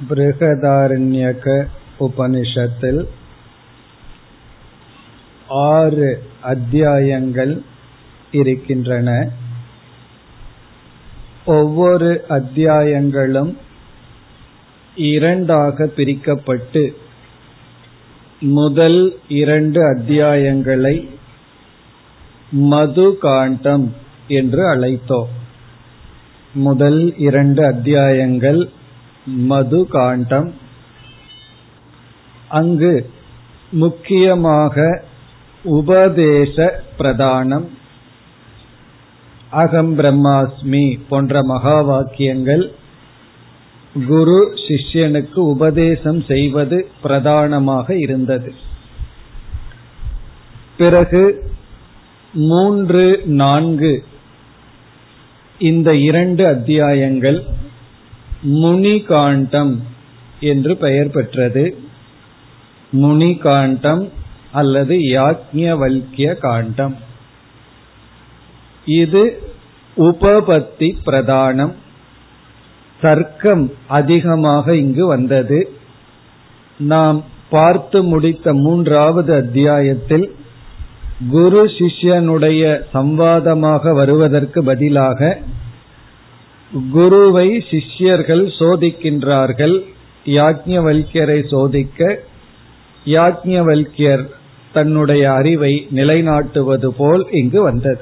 பிருகதாரண்யக உபனிஷத்தில் ஆறு அத்தியாயங்கள் இருக்கின்றன ஒவ்வொரு அத்தியாயங்களும் இரண்டாக பிரிக்கப்பட்டு முதல் இரண்டு அத்தியாயங்களை மது காண்டம் என்று அழைத்தோம் முதல் இரண்டு அத்தியாயங்கள் மது காண்டம் அங்கு முக்கியமாக உபதேச பிரதானம். அகம் பிரம்மாஸ்மி போன்ற மகா வாக்கியங்கள் குரு சிஷ்யனுக்கு உபதேசம் செய்வது பிரதானமாக இருந்தது. பிறகு மூன்று நான்கு இந்த இரண்டு அத்தியாயங்கள் முனிகாண்டம் என்று பெயர் பெற்றது. முனிகாண்டம் அல்லது யாக்ஞவல்கிய காண்டம். இது உபபத்தி பிரதானம். தர்க்கம் அதிகமாக இங்கு வந்தது. நாம் பார்த்து முடித்த மூன்றாவது அத்தியாயத்தில் குரு சிஷ்யனுடைய சம்வாதமாக வருவதற்கு பதிலாக குருவை சிஷ்யர்கள் சோதிக்கின்றார்கள். யாஜ்ஞவல்யரை சோதிக்க யாஜ்ஞவல்யர் தன்னுடைய அறிவை நிலைநாட்டுவது போல் இங்கு வந்தது.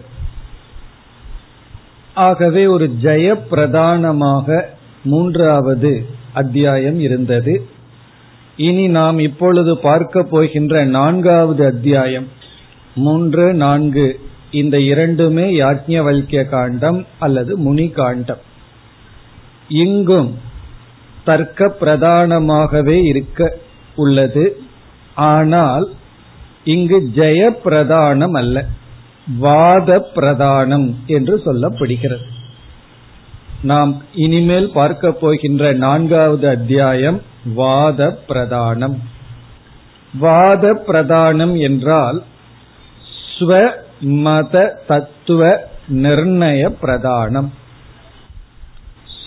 ஆகவே ஒரு ஜெய பிரதானமாக மூன்றாவது அத்தியாயம் இருந்தது. இனி நாம் இப்பொழுது பார்க்க போகின்ற நான்காவது அத்தியாயம். மூன்று நான்கு இந்த இரண்டுமே யாஜ்ஞவல்ய காண்டம் அல்லது முனி காண்டம். இங்கும் தர்க்க பிரதானமாகவே இருக்க உள்ளது. ஆனால் இங்கு ஜெய பிரதானம் அல்ல வாத பிரதானம் என்று சொல்லப்படுகிறது. நாம் இனிமேல் பார்க்க போகின்ற நான்காவது அத்தியாயம் வாத பிரதானம் வாத பிரதானம் என்றால் ஸ்வ மத தத்துவ நிர்ணய பிரதானம்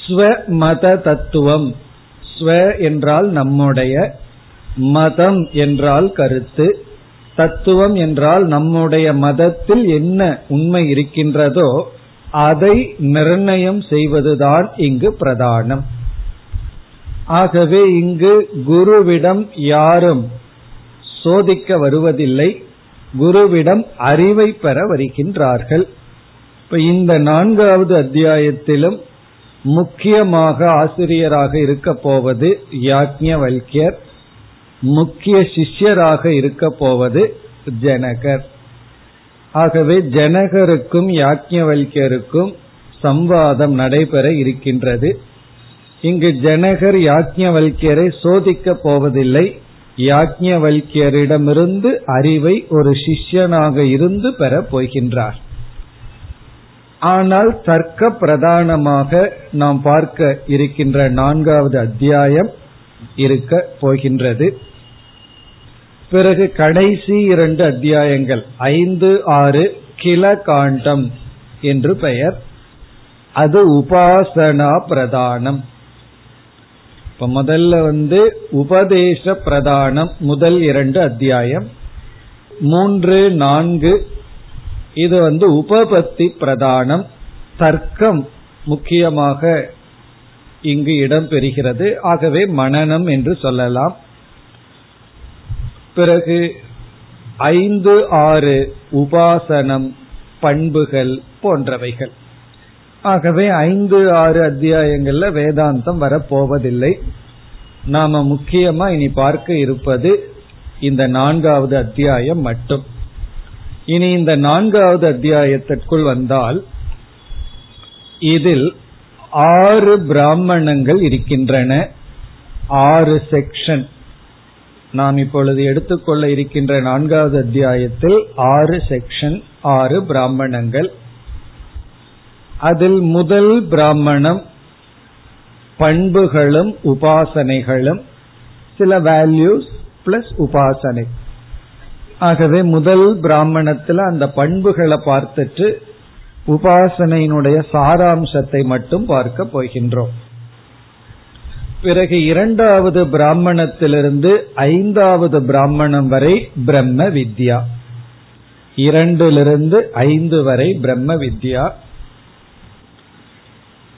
ஸ்வ மத தத்துவம் ஸ்வ என்றால் நம்முடைய மதம் என்றால் கருத்து தத்துவம் என்றால் நம்முடைய மதத்தில் என்ன உண்மை இருக்கின்றதோ அதை நிர்ணயம் செய்வதுதான் இங்கு பிரதானம். ஆகவே இங்கு குருவிடம் யாரும் சோதிக்க வருவதில்லை குருவிடம் அறிவை பெற வருகின்றார்கள். இப்ப இந்த நான்காவது அத்தியாயத்திலும் முக்கியமாக ஆசிரியராக இருக்க போவது யாக்ஞவல்யர் முக்கிய சிஷ்யராக இருக்க போவது ஜனகர். ஆகவே ஜனகருக்கும் யாக்ஞவல்யருக்கும் சம்வாதம் நடைபெற இருக்கின்றது. இங்கு ஜனகர் யாக்ஞவல்யரை சோதிக்க போவதில்லை. யாக்ஞவல்யரிடமிருந்து அறிவை ஒரு சிஷ்யனாக இருந்து பெறப் போகின்றார். ஆனால் தர்க்க பிரதானமாக நாம் பார்க்க இருக்கின்ற நான்காவது அத்தியாயம் இருக்க போகின்றது. பிறகு கடைசி இரண்டு அத்தியாயங்கள் ஐந்து ஆறு கில காண்டம் என்று பெயர். அது உபாசனா பிரதானம். இப்ப முதல்ல வந்து உபதேச பிரதானம் முதல் இரண்டு அத்தியாயம். மூன்று நான்கு இது வந்து உபபத்தி பிரதானம். தர்க்கம் முக்கியமாக இங்கு இடம் பெறுகிறது ஆகவே மனநம் என்று சொல்லலாம். பிறகு ஐந்து ஆறு உபாசனம் பண்புகள் போன்றவைகள். ஆகவே ஐந்து ஆறு அத்தியாயங்கள்ல வேதாந்தம் வரப்போவதில்லை. நாம முக்கியமா இனி பார்க்க இருப்பது இந்த நான்காவது அத்தியாயம் மட்டும். இனி இந்த நான்காவது அத்தியாயத்திற்குள் வந்தால் இதில் ஆறு பிராமணங்கள் இருக்கின்றன. ஆறு செக்ஷன் நாம் இப்பொழுது எடுத்துக்கொள்ள இருக்கின்ற நான்காவது அத்தியாயத்தில் ஆறு செக்ஷன் ஆறு பிராமணங்கள். அதில் முதல் பிராமணம் பண்புகளும் உபாசனைகளும் சில வேல்யூஸ் பிளஸ் உபாசனை. ஆகவே முதல் பிராமணத்துல அந்த பண்புகளை பார்த்துட்டு உபாசனையினுடைய சாராம்சத்தை மட்டும் பார்க்க போகின்றோம். பிறகு இரண்டாவது பிராமணத்திலிருந்து ஐந்தாவது பிராமணம் வரை பிரம்ம வித்யா. இரண்டிலிருந்து ஐந்து வரை பிரம்ம வித்யா.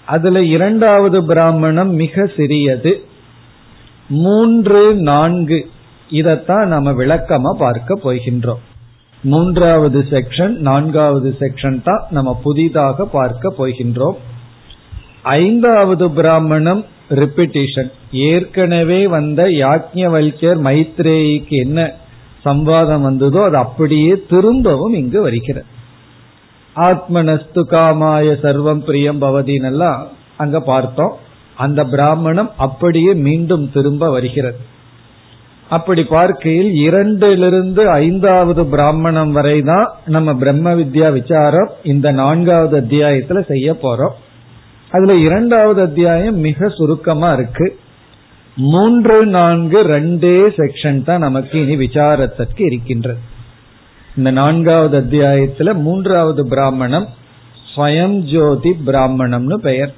அதுல இரண்டாவது பிராமணம் மிக சிறியது. மூன்று நான்கு இதத்தான் நம்ம விளக்கமா பார்க்க போகின்றோம். மூன்றாவது செக்ஷன் நான்காவது செக்ஷன் தான் நம்ம புதிதாக பார்க்க போகின்றோம். ஐந்தாவது பிராமணம் ரிப்பிட்டேஷன் ஏற்கனவே வந்த யாக்ஞவல்யர் மைத்ரேயிக்கு என்ன சம்வாதம் வந்ததோ அது அப்படியே திரும்பவும் இங்கு வருகிறது. ஆத்மனஸ்து காமாய சர்வம் பிரியம் பவதினெல்லாம் அங்க பார்த்தோம். அந்த பிராமணம் அப்படியே மீண்டும் திரும்ப வருகிறது. அப்படி பார்க்கையில் இரண்டிலிருந்து ஐந்தாவது பிராமணம் வரை தான் நம்ம பிரம்ம வித்யா விசாரம் இந்த நான்காவது அத்தியாயத்துல செய்ய போறோம். அதுல இரண்டாவது அத்தியாயம் மிக சுருக்கமா இருக்கு. மூன்று நான்கு ரெண்டே செக்ஷன் தான் நமக்கு இனி விசாரத்திற்கு இருக்கின்றது. இந்த நான்காவது அத்தியாயத்துல மூன்றாவது பிராமணம் ஸ்வயம் ஜோதி பிராமணம்னு பெயர்.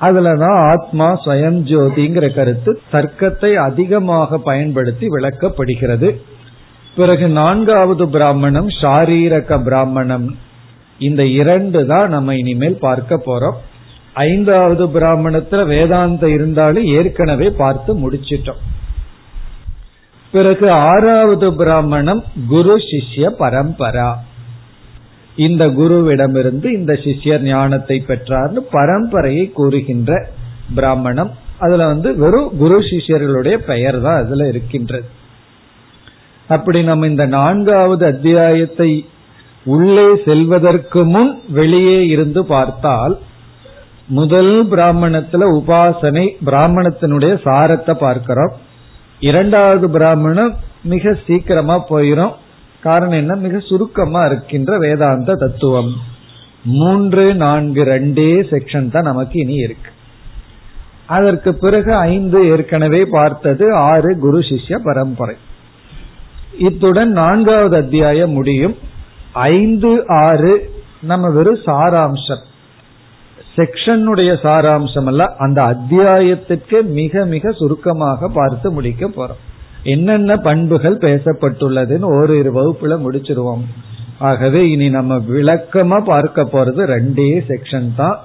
அதுலதான் ஆத்மா ஸ்வயம் ஜோதிங்கிற கருத்து தர்க்கத்தை அதிகமாக பயன்படுத்தி விளக்கப்படுகிறது. பிறகு நான்காவது பிராமணம் ஷாரீரக பிராமணம். இந்த இரண்டு தான் நம்ம இனிமேல் பார்க்க போறோம். ஐந்தாவது பிராமணத்துல வேதாந்தம் இருந்தாலும் ஏற்கனவே பார்த்து முடிச்சிட்டோம். பிறகு ஆறாவது பிராமணம் குரு சிஷ்ய பரம்பரா. இந்த குருவிடமிருந்து இந்த சிஷ்யர் ஞானத்தை பெற்றார்னு பரம்பரையை கூறுகின்ற பிராமணம். அதுல வந்து வெறும் குரு சிஷ்யர்களுடைய பெயர் தான் அதுல இருக்கின்றது. அப்படி நம்ம இந்த நான்காவது அத்தியாயத்தை உள்ளே செல்வதற்கு முன் வெளியே இருந்து பார்த்தால் முதல் பிராமணத்துல உபாசனை பிராமணத்தினுடைய சாரத்தை பார்க்கிறோம். இரண்டாவது பிராமணம் மிக சீக்கிரமா போயிரும். காரணம் என்ன? மிக சுருக்கமா இருக்கின்ற வேதாந்த தத்துவம். மூன்று நான்கு ரெண்டே செக்ஷன் தான் நமக்கு இனி இருக்கு. அதற்கு பிறகு ஐந்து ஏற்கனவே பார்த்தது ஆறு குரு சிஷ்ய பரம்பரை. இத்துடன் நான்காவது அத்தியாயம் முடியும். ஐந்து ஆறு நம்ம வெறும் சாராம்சம். செக்ஷனுடைய சாராம்சம் அல்ல அந்த அத்தியாயத்துக்கு மிக மிக சுருக்கமாக பார்த்து முடிக்க போறோம். என்னென்ன பண்புகள் பேசப்பட்டுள்ளதுன்னு ஓரிரு வகுப்புல முடிச்சிருவோம். ஆகவே இனி நம்ம விளக்கமா பார்க்க போறது ரெண்டே செக்ஷன் தான்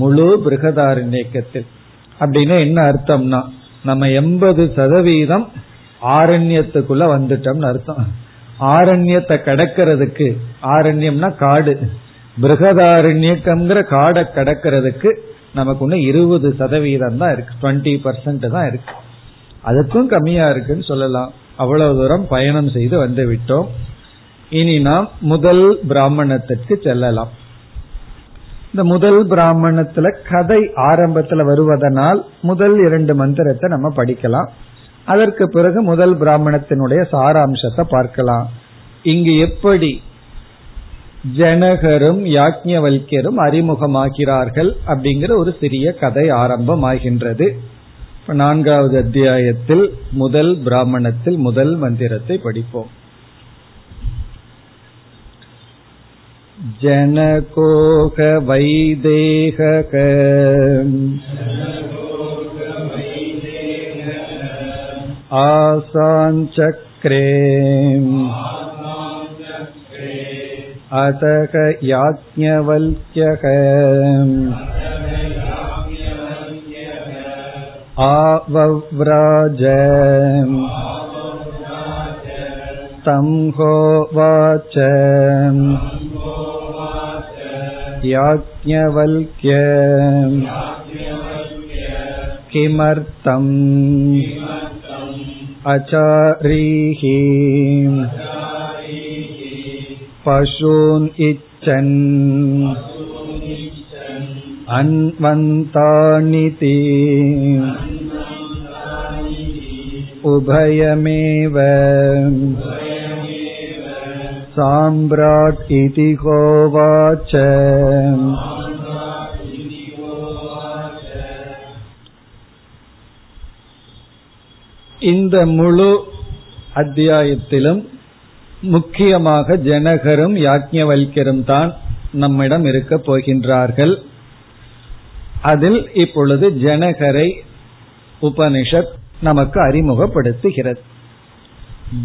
முழு பிருகதாரண்யக்கத்தில் அப்படின்னு என்ன அர்த்தம்னா நம்ம எண்பது சதவீதம் ஆரண்யத்துக்குள்ள வந்துட்டோம்னு அர்த்தம். ஆரண்யத்தை கடக்கிறதுக்கு ஆரண்யம்னா காடு. பிருகதாரண்யக்கம்ங்கிற காடை கடக்கிறதுக்கு நமக்கு இன்னும் இருபது சதவீதம் தான் இருக்கு டுவெண்ட்டி பர்சன்ட் தான் இருக்கு. அதுக்கும் கம்மியா இருக்குன்னு சொல்லலாம். அவ்வளவு தூரம் பயணம் செய்து வந்து விட்டோம். இனி நாம் முதல் பிராமணத்திற்கு செல்லலாம். இந்த முதல் பிராமணத்துல கதை ஆரம்பத்துல வருவதனால் முதல் இரண்டு மந்திரத்தை நம்ம படிக்கலாம். அதற்கு பிறகு முதல் பிராமணத்தினுடைய சாராம்சத்தை பார்க்கலாம். இங்கு எப்படி ஜனகரும் யாக்ஞவல்யரும் அறிமுகமாகிறார்கள் அப்படிங்கிற ஒரு சிறிய கதை ஆரம்பமாகின்றது. நான்காவது அத்தியாயத்தில் முதல் பிராமணத்தில் முதல் மந்திரத்தை படிப்போம் जनकोक वैदेहक आसाञ्चक्रे अतक याज्ञवल्क्यः आवव्राज तं होवाच याज्ञवल्क्य किमर्थम् अचारीः पशून् इच्छन् अन्वन्तानिति उभयमेव साम्राट् इति होवाच இந்த முழு அத்தியாயத்திலும் முக்கியமாக ஜனகரும் யாக்ஞவல்யரும் தான் நம்மிடம் இருக்க போகின்றார்கள் அதில் இப்பொழுது ஜனகரை உபனிஷத் நமக்கு அறிமுகப்படுத்துகிறது.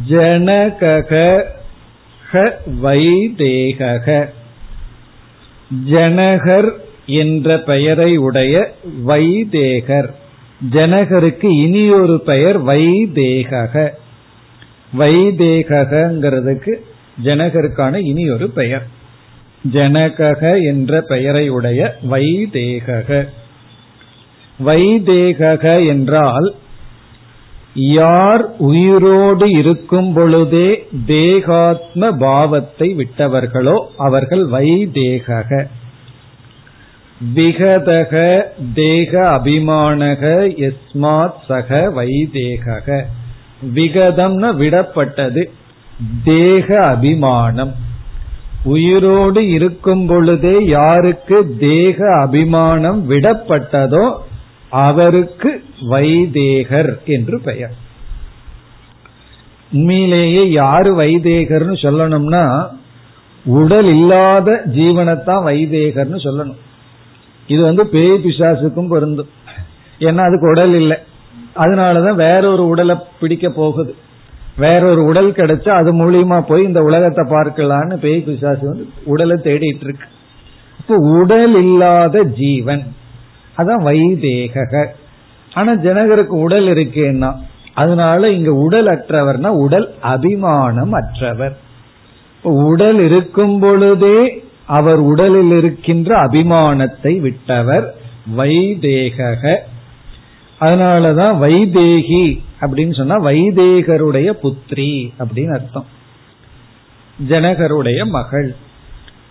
ஜனகக வைதேகக. ஜனகர் என்ற பெயரை உடைய வைதேகர். ஜனகருக்கு இனியொரு பெயர் வைதேகக. வைதேகங்கிறதுக்கு ஜனகருக்கான இனி ஒரு பெயர். ஜனகக என்ற பெயரை உடைய வைதேகக. வைதேகக என்றால் யார் உயிரோடு இருக்கும் பொழுதே தேகாத்ம பாவத்தை விட்டவர்களோ அவர்கள் வைதேகக. விகதக தேக அபிமானக எஸ்மாத் சக வைதேகக. விகதம்னு விடப்பட்டது தேக அபிமானம். உயிரோடு இருக்கும் பொழுதே யாருக்கு தேக அபிமானம் விடப்பட்டதோ அவருக்கு வைதேகர் என்று பெயர். உண்மையிலேயே யாரு வைதேகர்னு சொல்லணும்னா உடல் இல்லாத ஜீவனத்தான் வைதேகர்னு சொல்லணும். இது வந்து பேய் பிசாசுக்கும் பொருந்தும். ஏன்னா அதுக்கு உடல் இல்லை. அதனாலதான் வேற ஒரு உடலை பிடிக்க போகுது. வேறொரு உடல் கிடைச்சா அது மூலியமா போய் இந்த உலகத்தை பார்க்கலான்னு பேய் பிசாசு வந்து உடலை தேடிட்டு இருக்கு. இப்போ உடல் இல்லாத ஜீவன். அதான் வைதேக ஆனா ஜனகருக்கு உடல் இருக்கேன்னா அதனால இங்க உடல் அற்றவர்னா உடல் அபிமானம் அற்றவர் உடல் இருக்கும் பொழுதே அவர் உடலில் இருக்கின்ற அபிமானத்தை விட்டவர் வைதேக அதனாலதான் வைதேகி அப்படின்னு சொன்னா வைதேகருடைய புத்திரி அப்படின்னு அர்த்தம். ஜனகருடைய மகள்.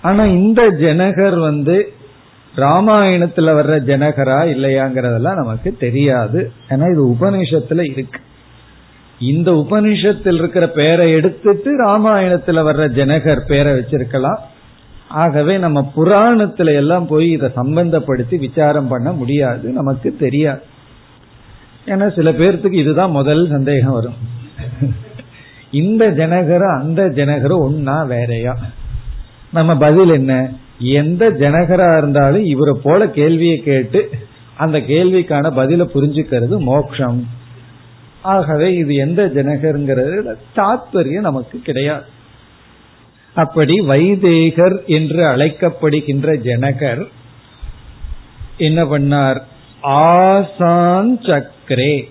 ஆனா இந்த ஜனகர் வந்து ராமாயணத்துல வர்ற ஜனகரா இல்லையாங்கிறதெல்லாம் நமக்கு தெரியாது. ஏன்னா இது உபனிஷத்துல இருக்கு. இந்த உபனிஷத்தில் இருக்கிற பேரை எடுத்துட்டு ராமாயணத்துல வர்ற ஜனகர் பேரை வச்சிருக்கலாம். ஆகவே நம்ம புராணத்துல எல்லாம் போய் இதை சம்பந்தப்படுத்தி விசாரம் பண்ண முடியாது. நமக்கு தெரியாது. ஏன்னா சில பேர்த்துக்கு இதுதான் முதல் சந்தேகம் வரும். இந்த ஜனகரும் அந்த ஜனகரும் ஒன்னா வேறையா? நம்ம பதில் என்ன? எந்த ஜனகரா இருந்தாலும் இவரை போல கேள்வியை கேட்டு அந்த கேள்விக்கான பதில புரிஞ்சுக்கிறது மோக்ஷம். ஆகவே இது எந்த ஜனகருங்கிறது தாத்பரியம் நமக்கு கிடையாது. அப்படி வைதேகர் என்று அழைக்கப்படுகின்ற ஜனகர் என்ன பண்ணார்? ஆசான் சக்கரே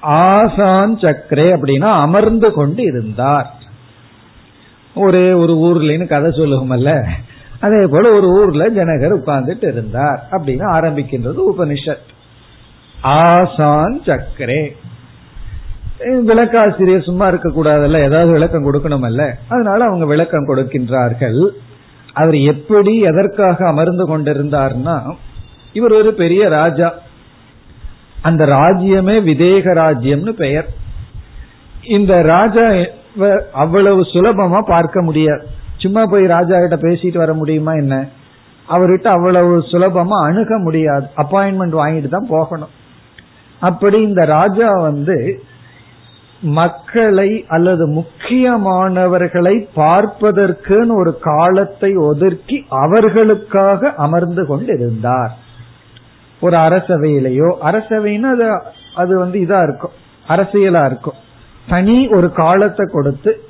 ஆசான் சக்கரே அப்படின்னா அமர்ந்து கொண்டு இருந்தார். ஒரே ஒரு ஊர்லன்னு கதை சொல்லுவோம்ல அதே போல ஒரு ஊர்ல ஜனகர் உட்கார்ந்துட்டு இருந்தார் அப்படின்னு ஆரம்பிக்கின்றது உபனிஷத். ஆசான் சக்கரே விளக்காசிரியர் சும்மா இருக்க கூடாதல்ல ஏதாவது விளக்கம் கொடுக்கணுமல்ல. அதனால அவங்க விளக்கம் கொடுக்கின்றார்கள். அவர் எப்படி எதற்காக அமர்ந்து கொண்டிருந்தார்னா இவர் ஒரு பெரிய ராஜா. அந்த ராஜ்யமே விதேக ராஜ்யம்னு பெயர். இந்த ராஜா அவ்வளவு சுலபமா பார்க்க முடியாது. சும்மா போய் ராஜா கிட்ட பேசிட்டு வர முடியுமா என்ன? அவர்கிட்ட அவ்வளவு சுலபமா அணுக முடியாது. அப்பாயின்மெண்ட் வாங்கிட்டு தான் போகணும். அப்படி இந்த ராஜா வந்து மக்களை அல்லது முக்கியமானவர்களை பார்ப்பதற்குன்னு ஒரு காலத்தை ஒதுக்கி அவர்களுக்காக அமர்ந்து கொண்டிருந்தார். ஒரு அரசவையிலையோ அரசவைன்னா அது அது வந்து இதா இருக்கும் அரசியலா இருக்கும். தனி ஒரு காலத்தை கொடுத்து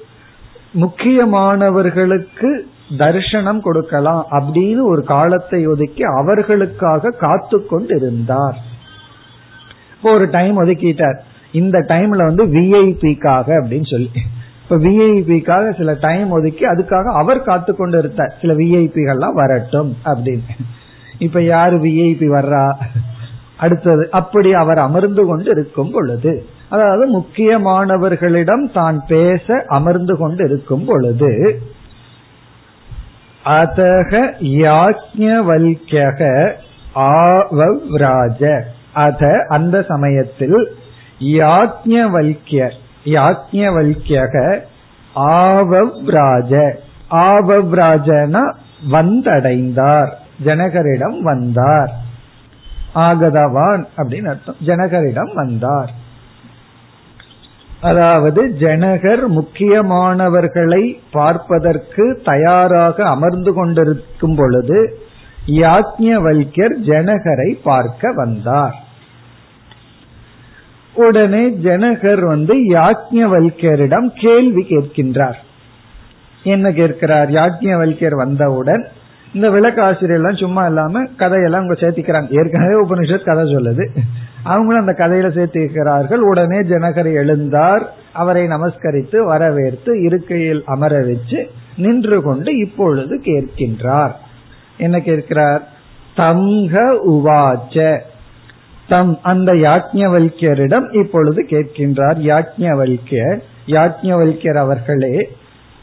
முக்கியமானவர்களுக்கு தரிசனம் கொடுக்கலாம் அப்படின்னு ஒரு காலத்தை ஒதுக்கி அவர்களுக்காக காத்து கொண்டிருந்தார். இப்போ ஒரு டைம் ஒதுக்கிட்டார். இந்த டைம்ல வந்து விஐபிக்காக அப்படின்னு சொல்லி. இப்ப விஐபிக்காக சில டைம் ஒதுக்கி அதுக்காக அவர் காத்து கொண்டு இருந்தார் சில விஐபிகள்லாம் வரட்டும் அப்படின்னு. இப்ப யாரு விஐபி வர்றா? அடுத்தது அப்படி அவர் அமர்ந்து கொண்டு இருக்கும் பொழுது அதாவது முக்கியமானவர்களிடம் தான் பேச அமர்ந்து கொண்டு இருக்கும் பொழுது அதக யாஜ்ஞவல்யக ஆவவ்ராஜ. அத அந்த சமயத்தில் யாஜ்ஞவல்யர் யாஜ்ஞவல்யக ஆவவ்ராஜ. ஆவவ்ராஜனா வந்தடைந்தார். ஜனகரிடம் வந்தார். ஆகதவான் அப்படின்னு அர்த்தம். ஜனகரிடம் வந்தார். அதாவது ஜனகர் முக்கியமானவர்களை பார்ப்பதற்கு தயாராக அமர்ந்து கொண்டிருக்கும் பொழுது யாக்ஞவல்யர் ஜனகரை பார்க்க வந்தார். உடனே ஜனகர் வந்து யாக்ஞவல்யரிடம் கேள்வி கேட்கின்றார். என்ன கேட்கிறார்? யாக்ஞவல்யர் வந்தவுடன் இந்த விளக்காசிரியர் எல்லாம் சும்மா இல்லாம கதையெல்லாம் அவங்க சேர்த்திக்கிறாங்க. ஏற்கனவே உபனிஷத் கதை சொல்லுது. அவங்களும் அந்த கதையில சேர்த்திருக்கிறார்கள். உடனே ஜனகர் எழுந்தார். அவரை நமஸ்கரித்து வரவேற்று இருக்கையில் அமர வச்சு நின்று கொண்டு இப்பொழுது கேட்கின்றார். என்ன கேட்கிறார்? தங்க உவாச்ச. தம் அந்த யாக்ஞவல்யரிடம் இப்பொழுது கேட்கின்றார். யாக்ஞவல்யர் யாக்ஞவல்யர் அவர்களே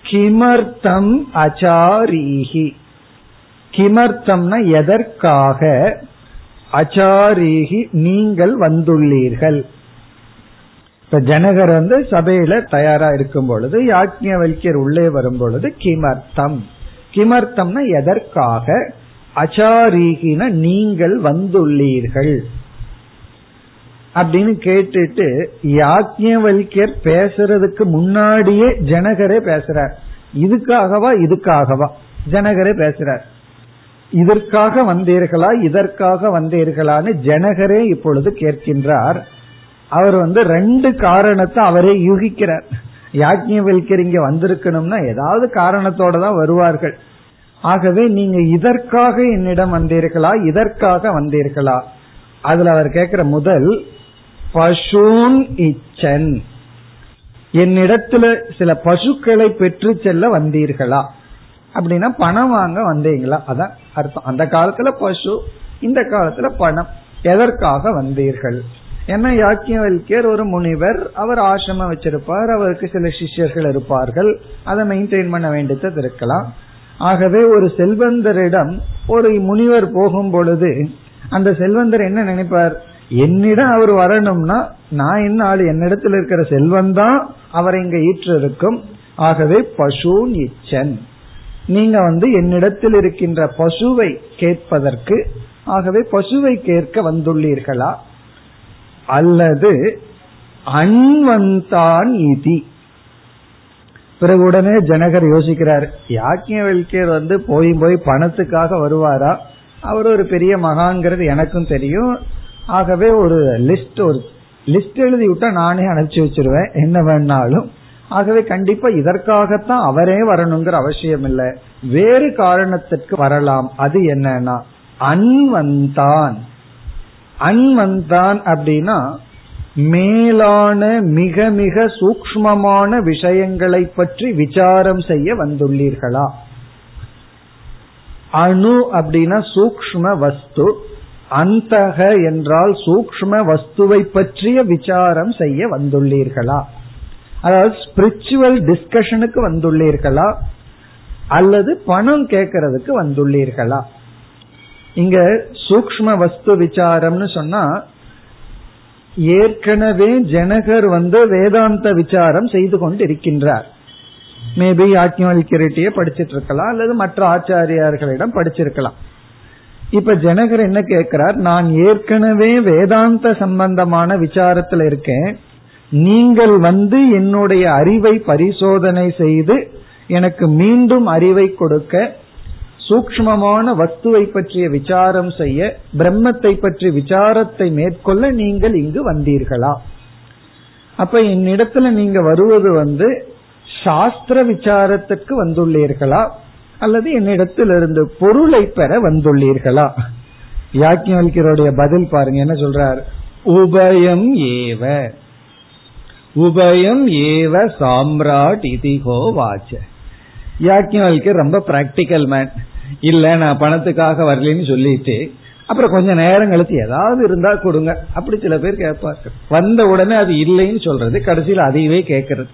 கிமர்த்தம் அச்சாரீகி கிமர்த்தம்னா எதற்காக? அச்சாரீகி நீங்கள் வந்துள்ளீர்கள். இப்ப ஜனகர் வந்து சபையில தயாரா இருக்கும் பொழுது யாக்ஞவல்யர் உள்ளே வரும் பொழுது கிமர்த்தம். கிமர்த்தம்னா எதற்காக? அச்சாரீகின நீங்கள் வந்துள்ளீர்கள். அப்படின்னு கேட்டுட்டு யாக்ஞவல்யர் பேசுறதுக்கு முன்னாடியே ஜனகரே பேசுறார். இதுக்காகவா இதுக்காகவா? ஜனகரே பேசுறார். இதற்காக வந்தீர்களா இதற்காக வந்தீர்களான்னு ஜனகரே இப்பொழுது கேட்கின்றார். அவர் வந்து ரெண்டு காரணத்தை அவரே யூகிக்கிறார். யாக்ஞவல்யர் இங்க வந்திருக்கணும்னா ஏதாவது காரணத்தோட தான் வருவார்கள். ஆகவே நீங்க இதற்காக என்னிடம் வந்தீர்களா இதற்காக வந்தீர்களா? அதுல அவர் கேட்கிற முதல் பசூன் இச்சன். என்னிடத்துல சில பசுக்களை பெற்று செல்ல வந்தீர்களா? அப்படின்னா பணம் வாங்க வந்தீங்களா? அதான் அர்த்தம். அந்த காலத்துல பசு இந்த காலத்துல பணம். எதற்காக வந்தீர்கள்? என்ன யாக்கியவல்யர் ஒரு முனிவர் அவர் ஆசிரமம் வச்சிருப்பார். அவருக்கு சில சிஷ்யர்கள் இருப்பார்கள். அதை மெயின்டைன் பண்ண வேண்டியது இருக்கலாம். ஆகவே ஒரு செல்வந்தரிடம் ஒரு முனிவர் போகும் பொழுது அந்த செல்வந்தர் என்ன நினைப்பார்? என்னிடம் அவர் வரணும்னா நான் என்ன ஆளு? என்னிடத்தில் இருக்கிற செல்வம் தான் அவரை இங்க ஈற்று இருக்கும் ஆகவே பசூன் இச்சன். நீங்க வந்து என்னிடத்தில் இருக்கின்ற பசுவை கேட்பதற்கு ஆகவே பசுவை கேட்க வந்துள்ளீர்களா? அல்லது அன்வந்தான் இதி. பிறகு உடனே ஜனகர் யோசிக்கிறார் யாக்கியவல்யர் வந்து போய் போய் பணத்துக்காக வருவாரா? அவர் ஒரு பெரிய மகாங்கிறது எனக்கும் தெரியும். ஆகவே ஒரு லிஸ்ட் ஒரு லிஸ்ட் எழுதி விட்டா நானே அனுப்பிச்சு வச்சிருவேன். என்ன வேணாலும். ஆகவே கண்டிப்பா இதற்காகத்தான் அவரே வரணுங்கிற அவசியம் இல்லை வேறு காரணத்திற்கு வரலாம். அது என்னன்னா அன்வந்தான். அன்வந்தான் அப்படின்னா மேலான மிக மிக சூக்மமான விஷயங்களை பற்றி விசாரம் செய்ய வந்துள்ளீர்களா? அணு அப்படின்னா சூக்ம வஸ்து. அந்தக என்றால் சூக்ம வஸ்துவை பற்றிய விசாரம் செய்ய வந்துள்ளீர்களா? அதாவது ஸ்பிரிச்சுவல் டிஸ்கஷனுக்கு வந்துள்ளீர்களா? அல்லது பணம் கேட்கறதுக்கு வந்துள்ளீர்களா? இங்க சூக்ம வஸ்து விசாரம்னு சொன்னா ஏற்கனவே ஜனகர் வந்து வேதாந்த விசாரம் செய்து கொண்டு இருக்கின்றார் மேபி யாக்கியவல்கிரிட்டியே படிச்சிட்டு இருக்கலாம் அல்லது மற்ற ஆச்சாரியார்களிடம் படிச்சிருக்கலாம். இப்ப ஜனகர் என்ன கேட்கிறார்? நான் ஏற்கனவே வேதாந்த சம்பந்தமான விசாரத்துல இருக்கேன். நீங்கள் வந்து என்னுடைய அறிவை பரிசோதனை செய்து எனக்கு மீண்டும் அறிவை கொடுக்க சூக்மமான வஸ்துவை பற்றிய விசாரம் செய்ய பிரம்மத்தை பற்றி விசாரத்தை மேற்கொள்ள நீங்கள் இங்கு வந்தீர்களா? அப்ப என்னிடத்துல நீங்க வருவது வந்து சாஸ்திர விசாரத்துக்கு வந்துள்ளீர்களா? அல்லது என்னிடத்திலிருந்து பொருளை பெற வந்துள்ளீர்களா? யாக்கியவல்யருடைய பதில் பாருங்க என்ன சொல்றார்? உபயம் ஏவ. உபயம் ஏவ சாம்ராட் இதிகோ வாச்ச. யாக்கியவல்யர் ரொம்ப பிராக்டிக்கல் மேன் இல்ல நான் பணத்துக்காக வரலன்னு சொல்லிட்டு அப்புறம் கொஞ்ச நேரம் கழித்து ஏதாவது இருந்தா கொடுங்க. அப்படி சில பேர் கேட்பார்கள் வந்த உடனே அது இல்லைன்னு சொல்றது கடைசியில் அதையவே கேட்கறது.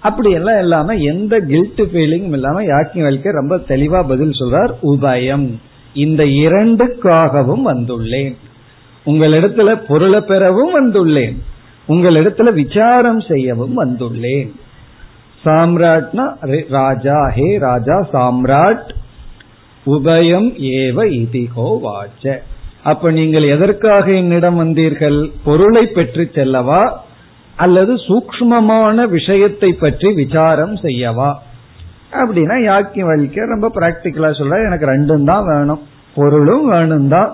அப்படி எல்லாம் இல்லாம எந்த கில்ட் ஃபீலிங்கும் இல்லாம யாக்கியவல்யர் ரொம்ப தெளிவா பதில் சொல்றார் உபயம். இந்த இரண்டுக்காகவும் வந்துள்ளேன். உங்களிடத்துல பொருளை பெறவும் வந்துள்ளேன். உங்களிடத்துல விசாரம் செய்யவும் வந்துள்ளேன். சாம்ராட்னா ராஜா ஹே ராஜா சாம்ராட் உபயம் ஏவ இதிகோ வாச்ச. அப்ப நீங்கள் எதற்காக என்னிடம் வந்தீர்கள்? பொருளை பெற்று செல்லவா? அல்லது சூக்மமான விஷயத்தை பற்றி விசாரம் செய்யவா? அப்படின்னா யாக்கி வலிக்க ரொம்ப பிராக்டிக்கலா சொல்ற எனக்கு ரெண்டும் தான் வேணும். பொருளும் வேணும் தான்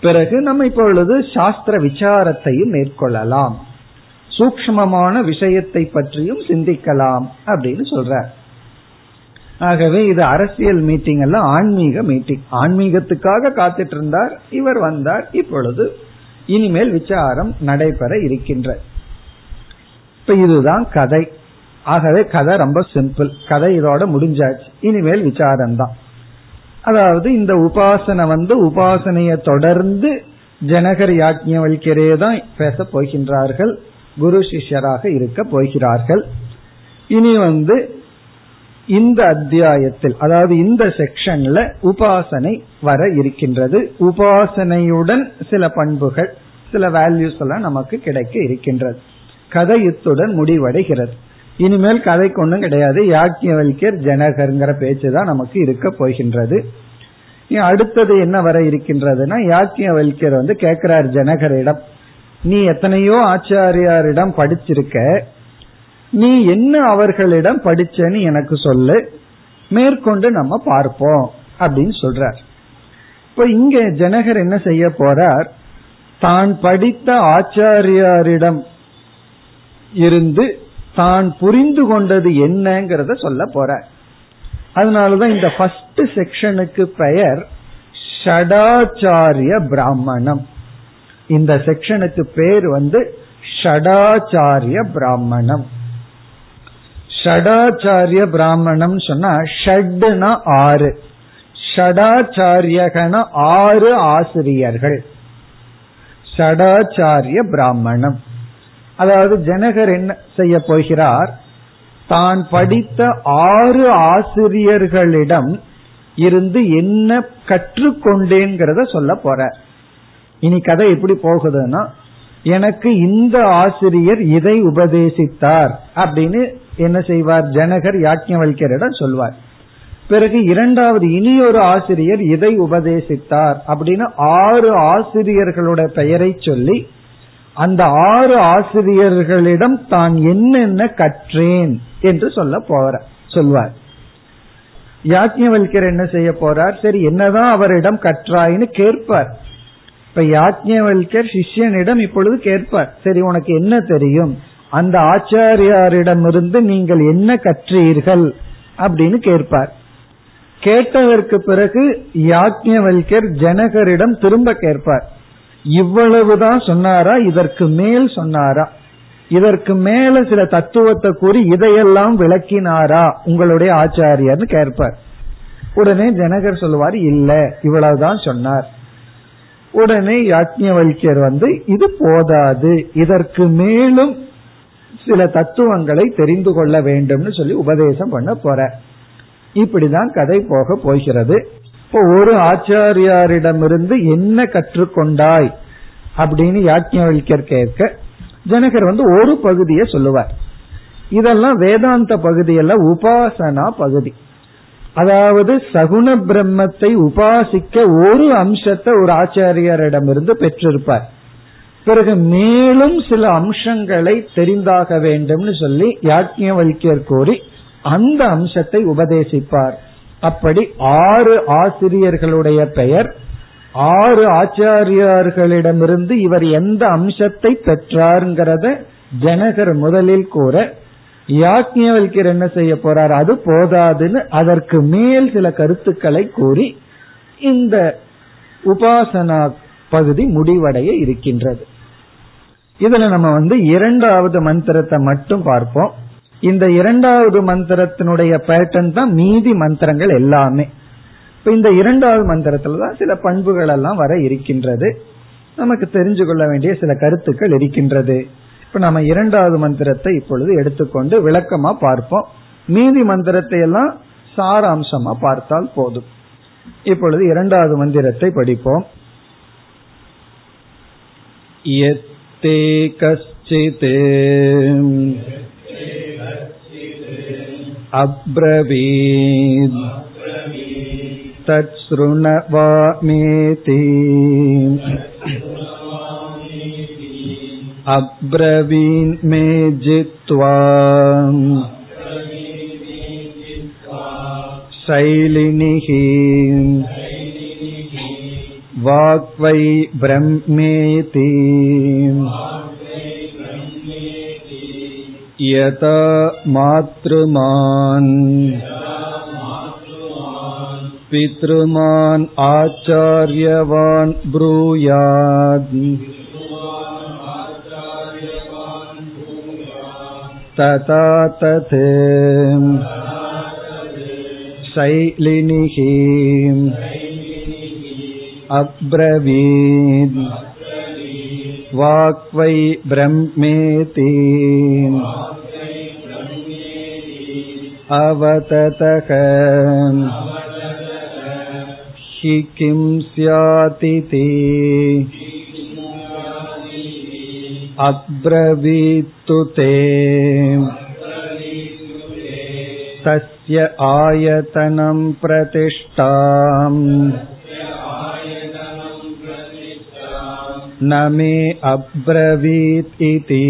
பிறகு நம்ம இப்பொழுது சாஸ்திர விசாரத்தையும் மேற்கொள்ளலாம். சூக்மமான விஷயத்தை பற்றியும் சிந்திக்கலாம் அப்படின்னு சொல்ற. ஆகவே இது அரசியல் மீட்டிங் அல்ல ஆன்மீக மீட்டிங் ஆன்மீகத்துக்காக காத்துட்டு இருந்தார் இவர் வந்தார் இப்பொழுது இனிமேல் விசாரம் நடைபெற இருக்கின்ற. இப்ப இதுதான் கதை. ஆகவே கதை ரொம்ப சிம்பிள் கதை இதோட முடிஞ்சாச்சு. இனிமேல் விசாரம் தான் அதாவது இந்த உபாசனை வந்து உபாசனையை தொடர்ந்து ஜனகர் யாஜ்ஞவல்கிறே தான் பேச போகின்றார்கள் குரு சிஷ்யராக இருக்க போகிறார்கள். இனி வந்து இந்த அத்தியாயத்தில் அதாவது இந்த செக்ஷன்ல உபாசனை வர இருக்கின்றது. உபாசனையுடன் சில பண்புகள் சில வேல்யூஸ் எல்லாம் நமக்கு கிடைக்க இருக்கின்றது. கதை இத்துடன் முடிவடைகிறது. இனிமேல் கதை ஒன்றும் கிடையாது. யாக்கியவல்யர் ஜனகர்ங்கிற பேச்சு தான் நமக்கு இருக்க போகின்றது. அடுத்தது என்ன வர இருக்கின்றதுன்னா யாக்கியவல்யர் வந்து கேட்கிறார் ஜனகரிடம் நீ எத்தனையோ ஆச்சாரியாரிடம் படிச்சிருக்க நீ என்ன அவர்களிடம் படிச்சேன்னு எனக்கு சொல்லு. மேற்கொண்டு நம்ம பார்ப்போம் அப்படின்னு சொல்றார். இப்ப இங்க ஜனகர் என்ன செய்ய போறார்? தான் படித்த ஆச்சாரியாரிடம் இருந்து தான் புரிந்து கொண்டது என்னங்கிறத சொல்ல போற. அதனாலதான் இந்த ஃபர்ஸ்ட் செக்ஷனுக்கு பெயர் ஷடாச்சாரிய பிராமணம். இந்த செக்ஷனுக்கு பேர் வந்து ஷடாச்சாரிய பிராமணம். ஷடாச்சாரிய பிராமணம் சொன்னா ஷட்னா ஆறு. ஷடாச்சாரியகன ஆறு ஆசிரியர்கள். ஷடாச்சாரிய பிராமணம். அதாவது ஜனகர் என்ன செய்ய போகிறார்? தான் படித்த ஆறு ஆசிரியர்களிடம் இருந்து என்ன கற்றுக்கொண்டேங்கிறத சொல்ல போற. இனி கதை எப்படி போகுதுன்னா எனக்கு இந்த ஆசிரியர் இதை உபதேசித்தார் அப்படின்னு என்ன செய்வார்? ஜனகர் யாக்கியவல்யரிடம் சொல்வார். பிறகு இரண்டாவது இனி ஒரு ஆசிரியர் இதை உபதேசித்தார் அப்படின்னு ஆறு ஆசிரியர்களுடைய பெயரை சொல்லி அந்த ஆறு ஆசிரியர்களிடம் தான் என்னென்ன கற்றேன் என்று சொல்ல போற சொல்வார். யாஜ்ஞவல்கர் என்ன செய்ய போறார்? சரி என்னதான் அவரிடம் கற்றாயின்னு கேட்பார். இப்ப யாஜ்ஞவல்கர் சிஷ்யனிடம் இப்பொழுது கேட்பார். சரி உனக்கு என்ன தெரியும்? அந்த ஆச்சாரியாரிடமிருந்து நீங்கள் என்ன கற்றீர்கள்? அப்படின்னு கேட்பார். கேட்டதற்கு பிறகு யாஜ்ஞவல்கர் ஜனகரிடம் திரும்ப கேட்பார். இவ்வளவுதான் சொன்னாரா இதற்கு மேல் சொன்னாரா? இதற்கு மேல சில தத்துவத்தை கூறி இதையெல்லாம் விளக்கினாரா? உங்களுடைய ஆச்சாரியர்னு கேட்பார். உடனே ஜனகர் சொல்லுவார் இல்ல இவ்வளவுதான் சொன்னார். உடனே யாஜ்ஞவல்யர் வந்து இது போதாது இதற்கு மேலும் சில தத்துவங்களை தெரிந்து கொள்ள வேண்டும்னு சொல்லி உபதேசம் பண்ண போற. இப்படிதான் கதை போக போகிறது. இப்போ ஒரு ஆச்சாரியாரிடமிருந்து என்ன கற்றுக்கொண்டாய்? அப்படின்னு யாஜ்ஞவல்யர் கேட்க ஜனகர் வந்து ஒரு பகுதியை சொல்லுவார். இதெல்லாம் வேதாந்த பகுதியெல்லாம் உபாசனா பகுதி. அதாவது சகுண பிரம்மத்தை உபாசிக்க ஒரு அம்சத்தை ஒரு ஆச்சாரியரிடமிருந்து பெற்றிருப்பார். பிறகு மேலும் சில அம்சங்களை தெரிந்தாக வேண்டும்னு சொல்லி யாஜ்ஞவல்யர் கூறி அந்த அம்சத்தை உபதேசிப்பார். அப்படி ஆறு ஆசிரியர்களுடைய பெயர் ஆறு ஆச்சாரியார்களிடமிருந்து இவர் எந்த அம்சத்தை பெற்றாருங்கிறத ஜனகர் முதலில் கூற யாக்ஞவல்கர் என்ன செய்ய போறார்? அது போதாதுன்னு அதற்கு மேல் சில கருத்துக்களை கூறி இந்த உபாசனா பகுதி முடிவடைய இருக்கின்றது. இதுல நம்ம வந்து இரண்டாவது மந்திரத்தை மட்டும் பார்ப்போம். இந்த இரண்டாவது மந்திரத்தினுடைய பேட்டர்ன் தான் மீதி மந்திரங்கள் எல்லாமே. இப்ப இந்த இரண்டாவது மந்திரத்துல தான் சில பண்புகள் எல்லாம் வர இருக்கின்றது. நமக்கு தெரிஞ்சு கொள்ள வேண்டிய சில கருத்துக்கள் இருக்கின்றது. இப்ப நம்ம இரண்டாவது மந்திரத்தை இப்பொழுது எடுத்துக்கொண்டு விளக்கமா பார்ப்போம். மீதி மந்திரத்தை எல்லாம் சாராம்சமா பார்த்தால் போதும். இப்பொழுது இரண்டாவது மந்திரத்தை படிப்போம். எத்தே கஷ்டித் अब्रवीत् तच्छृणवामेति अब्रवीन् मे जित्वा शैलिनिः वाग्वै ब्रह्मेति यथा मातृमान् पितृमान् आचार्यवान् ब्रूयात् तथा तत् शैलिनिः अब्रवीद् वाक्वै ब्रह्मेति अवततः हि किं स्यातिति अब्रवीत्तु ते तस्य आयतनं प्रतिष्ठाम् न मे अब्रवीत् इति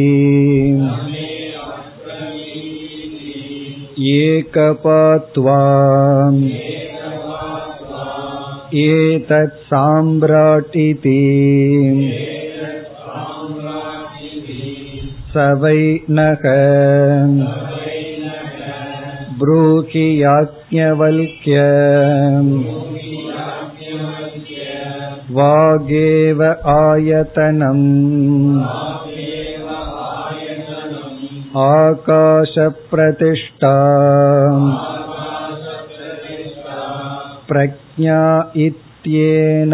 एकपात्वा एतत् साम्राट् इति स वै नः ब्रूहि याज्ञवल्क्य वागेव आयतनम् आकाशप्रतिष्ठा प्रज्ञा इत्येन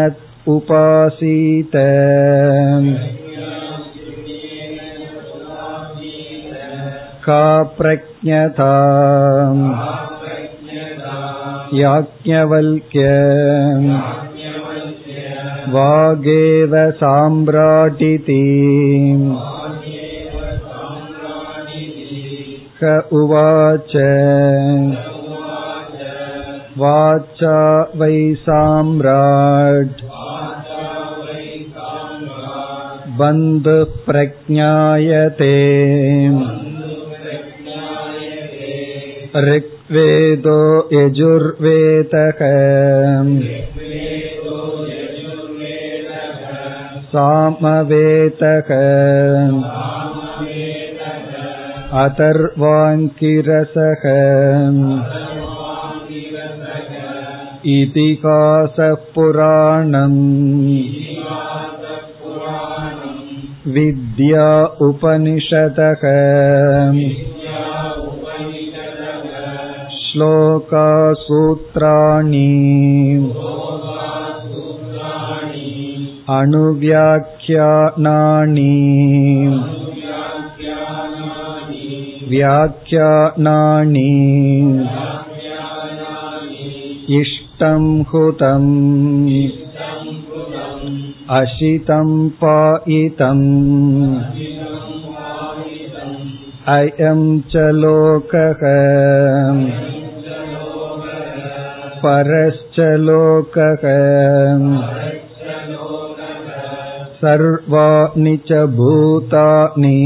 उपासीत का प्रज्ञता याज्ञवल्क्य वागेव साम्राटिति क उवाच वाचा वै साम्राट् बन्धुः प्रज्ञायते ऋग्वेदो यजुर्वेदः सामवेदः अतर्वाङ्किरसः इतिहासः पुराणम् विद्या उपनिषदः श्लोकासूत्राणि अणुव्याख्यानानि व्याख्यानानि इष्टं हुतम् अशितं पायितम् अयं च लोकः परश्च लोकः सर्वाणि च भूतानि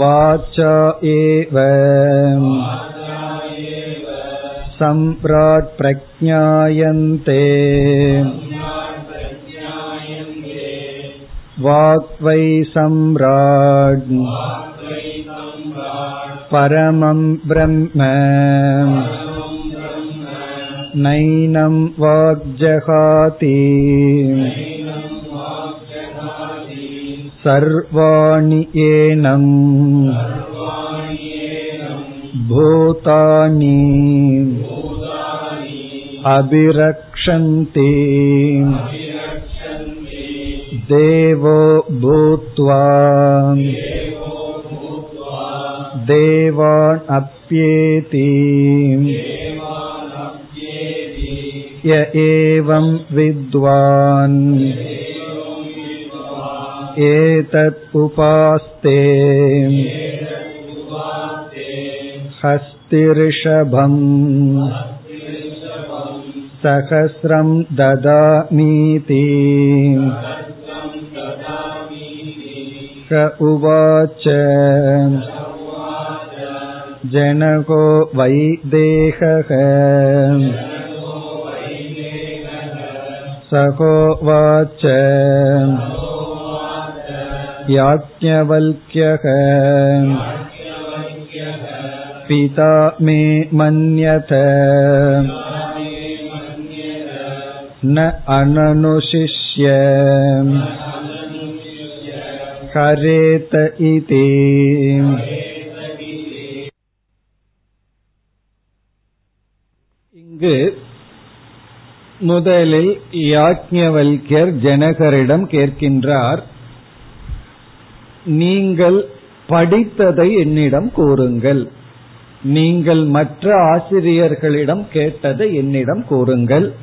वाचा एव सम्राट् प्रज्ञायन्ते वाक्वै सम्राट् परमं ब्रह्म नैनं वाग्जहाति सर्वाणि एनम् भूतानि अभिरक्षन्ति देवो भूत्वा देवान् अप्येति य एवं विद्वान् एतत् उपास्ते हस्तिऋषभम् सहस्रं ददामीति क उवाच जनको वैदेहः सहोवाच याज्ञवल्क्यः पिता मे मन्यथ न अननुशिष्य करेत इति இங்கு முதலில் யாக்ஞவல்யர் ஜனகரிடம் கேட்கின்றார் நீங்கள் படித்ததை என்னிடம் கூறுங்கள். நீங்கள் மற்ற ஆசிரியர்களிடம் கேட்டதை என்னிடம் கூறுங்கள்.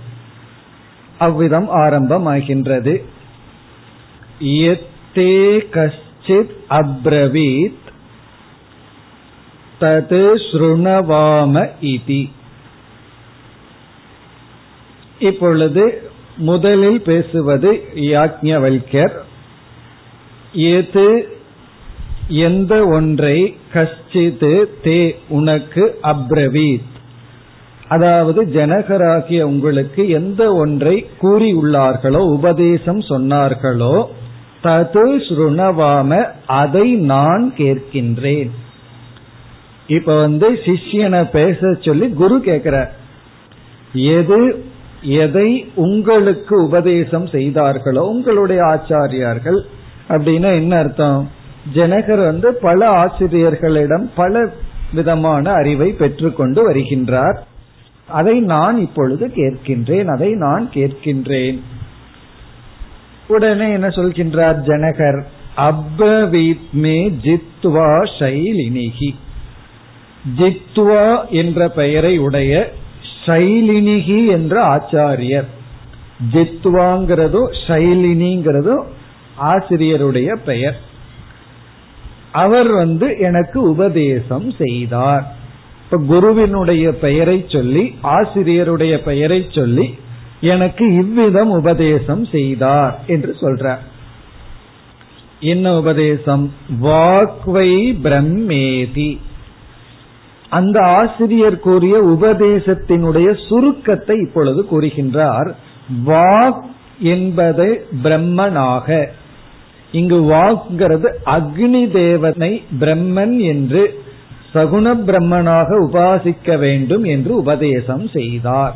அவ்விதம் ஆரம்பமாகின்றது. எத்தே கஷ்டித் அப்ரவீத் தது ஸ்ருணவாம இதி. இப்பொழுது முதலில் பேசுவது யாக்ஞவல்யர் எது எந்த ஒன்றை கஷ்டித்து தே உனக்கு அப்ரவீத். அதாவது ஜனகராகிய உங்களுக்கு எந்த ஒன்றை கூறியுள்ளார்களோ உபதேசம் சொன்னார்களோ தது ஸ்ருணவாம அதை நான் கேட்கின்றேன். இப்ப வந்து சிஷ்யனை பேச சொல்லி குரு கேட்கிறார் எது எதை உங்களுக்கு உபதேசம் செய்தார்களோ உங்களுடைய ஆச்சாரியார்கள் அப்படின்னா என்ன அர்த்தம்? ஜனகர் வந்து பல ஆசிரியர்களிடம் பல விதமான அறிவை பெற்றுக்கொண்டு வருகின்றார். அதை நான் இப்பொழுது கேட்கின்றேன் அதை நான் கேட்கின்றேன். உடனே என்ன சொல்கின்றார் ஜனகர்? அவ்வீத்மே ஜித்வா சைலினிகி ஜித்வா என்ற பெயரை உடைய ஷைலினிகி என்ற ஆச்சாரியர். ஜித்வாங்கிறதும் ஷைலினிங்கிறதோ ஆசிரியருடைய பெயர். அவர் வந்து எனக்கு உபதேசம் செய்தார். இப்ப குருவினுடைய பெயரை சொல்லி ஆசிரியருடைய பெயரை சொல்லி எனக்கு இவ்விதம் உபதேசம் செய்தார் என்று சொல்றார். என்ன உபதேசம்? வாக்வை பிரம்மேதி. அந்த ஆசிரியர் கூறிய உபதேசத்தினுடைய சுருக்கத்தை இப்பொழுது கூறுகின்றார். வாக் என்பது பிரம்மனாக. இங்கு வாக்கிறது அக்னி தேவனை பிரம்மன் என்று சகுண பிரம்மனாக உபாசிக்க வேண்டும் என்று உபதேசம் செய்தார்.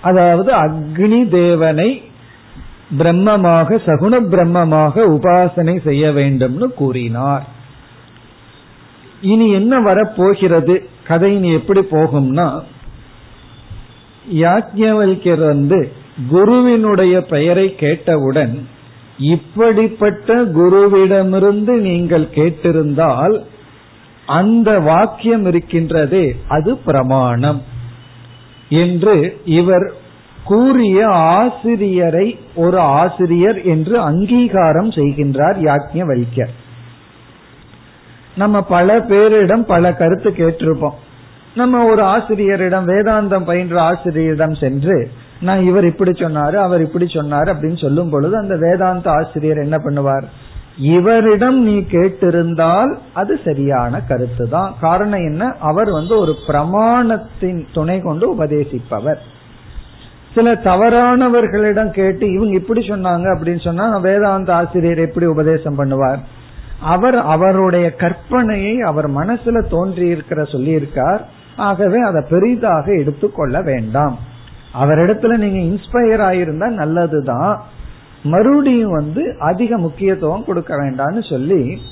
அதாவது அக்னி தேவனை பிரம்மமாக சகுண பிரம்மமாக உபாசனை செய்ய வேண்டும்னு கூறினார். இனி என்ன வரப்போகிறது? கதை இனி எப்படி போகும்னா யாஜ்ஞவல்யர் வந்து குருவினுடைய பெயரை கேட்டவுடன் இப்படிப்பட்ட குருவிடமிருந்து நீங்கள் கேட்டிருந்தால் அந்த வாக்கியம் இருக்கின்றதே அது பிரமாணம் என்று இவர் கூறிய ஆசிரியரை ஒரு ஆசிரியர் என்று அங்கீகாரம் செய்கின்றார் யாக்ஞவல்யர் நம்ம பல பேரிடம் பல கருத்து கேட்டிருப்போம். நம்ம ஒரு ஆசிரியரிடம் வேதாந்தம் பயின்ற ஆசிரியரிடம் சென்று நான் இவர் இப்படி சொன்னாரு அவர் இப்படி சொன்னாரு அப்படின்னு சொல்லும் பொழுது அந்த வேதாந்த ஆசிரியர் என்ன பண்ணுவார்? இவரிடம் நீ கேட்டிருந்தால் அது சரியான கருத்து தான் காரணம் என்ன? அவர் வந்து ஒரு பிரமாணத்தின் துணை கொண்டு உபதேசிப்பவர். சில தவறானவர்களிடம் கேட்டு இவங்க இப்படி சொன்னாங்க அப்படின்னு சொன்னா வேதாந்த ஆசிரியர் எப்படி உபதேசம் பண்ணுவார்? அவர் அவருடைய கற்பனையை அவர் மனசுல தோன்றி இருக்கிற சொல்லியிருக்கார். ஆகவே அதை பெரிதாக எடுத்துக்கொள்ள வேண்டாம். அவரிடத்துல நீங்க இன்ஸ்பயர் ஆயிருந்தா நல்லதுதான். மறுபடியும் வந்து அதிக முக்கியத்துவம் கொடுக்க வேண்டாம்னு சொல்லி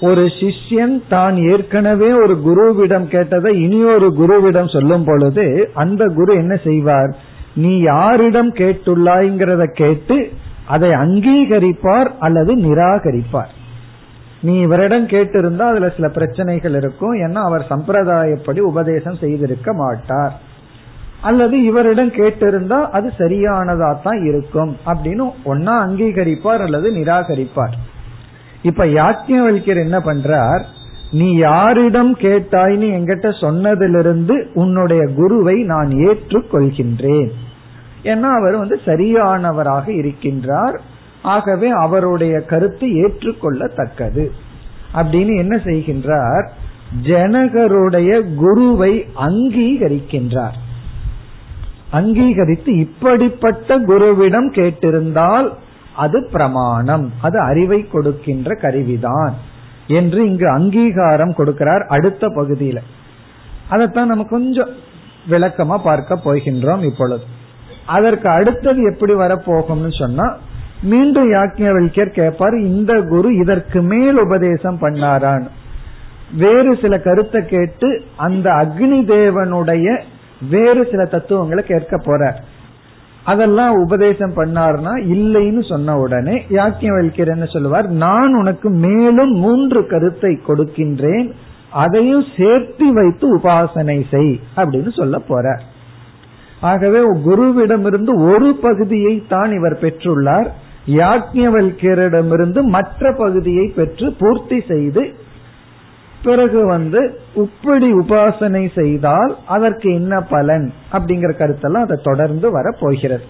ஒரு சிஷ்யன் தான் ஏற்கனவே ஒரு குருவிடம் கேட்டதை இனி ஒரு குருவிடம் சொல்லும் பொழுது அந்த குரு என்ன செய்வார்? நீ யாரிடம் கேட்டுள்ளாய்ங்கிறத கேட்டு அதை அங்கீகரிப்பார் அல்லது நிராகரிப்பார். நீ இவரிடம் கேட்டிருந்தா அதுல சில பிரச்சனைகள் இருக்கும். ஏன்னா அவர் சம்பிரதாயப்படி உபதேசம் செய்திருக்க மாட்டார். அல்லது இவரிடம் கேட்டிருந்தா அது சரியானதா தான் இருக்கும் அப்படின்னு ஒன்னா அங்கீகரிப்பார் அல்லது நிராகரிப்பார். இப்ப யாக்கியவல்யர் என்ன பண்றார்? நீ யாரிடம் கேட்டாய்னு என்கிட்ட சொன்னதிலிருந்து உன்னுடைய குருவை நான் ஏற்றுக்கொள்கின்றேன். ஏன்னா அவர் வந்து சரியானவராக இருக்கின்றார். ஆகவே அவருடைய கருத்து ஏற்றுக்கொள்ளத்தக்கது. அப்படின்னு என்ன செய்கின்றார்? ஜனகருடைய குருவை அங்கீகரிக்கின்றார். அங்கீகரித்து இப்படிப்பட்ட குருவிடம் கேட்டிருந்தால் அது பிரமாணம் அது அறிவை கொடுக்கின்ற கருவிதான் என்று இங்கு அங்கீகாரம் கொடுக்கிறார் அடுத்த பகுதியில். அதைத்தான் நம்ம கொஞ்சம் விளக்கமா பார்க்க போகின்றோம் இப்பொழுது. அதற்கு அடுத்தது எப்படி வரப்போகும்னு சொன்னா மீண்டும் யாக்ஞர் கேட்பார் இந்த குரு இதற்கு மேல் உபதேசம் பண்ணாரான். வேறு சில கருத்தை கேட்டு அந்த அக்னி தேவனுடைய வேறு சில தத்துவங்களை கேட்க போறார். அதெல்லாம் உபதேசம் பண்ணார்னா இல்லைன்னு சொன்ன உடனே யாக்கியவல்யர் என்ன சொல்லுவார்? நான் உனக்கு மேலும் மூன்று கருத்தை கொடுக்கின்றேன். அதையும் சேர்த்து வைத்து உபாசனை செய் அப்படின்னு சொல்ல போறார். ஆகவே குருவிடமிருந்து ஒரு பகுதியை தான் இவர் பெற்றுள்ளார். யாக்ஞவல்யரிடமிருந்து மற்ற பகுதியை பெற்று பூர்த்தி செய்து பிறகு வந்து உப்படி உபாசனை செய்தால் அதற்கு என்ன பலன் அப்படிங்கிற கருத்தெல்லாம் அதை தொடர்ந்து வர போகிறது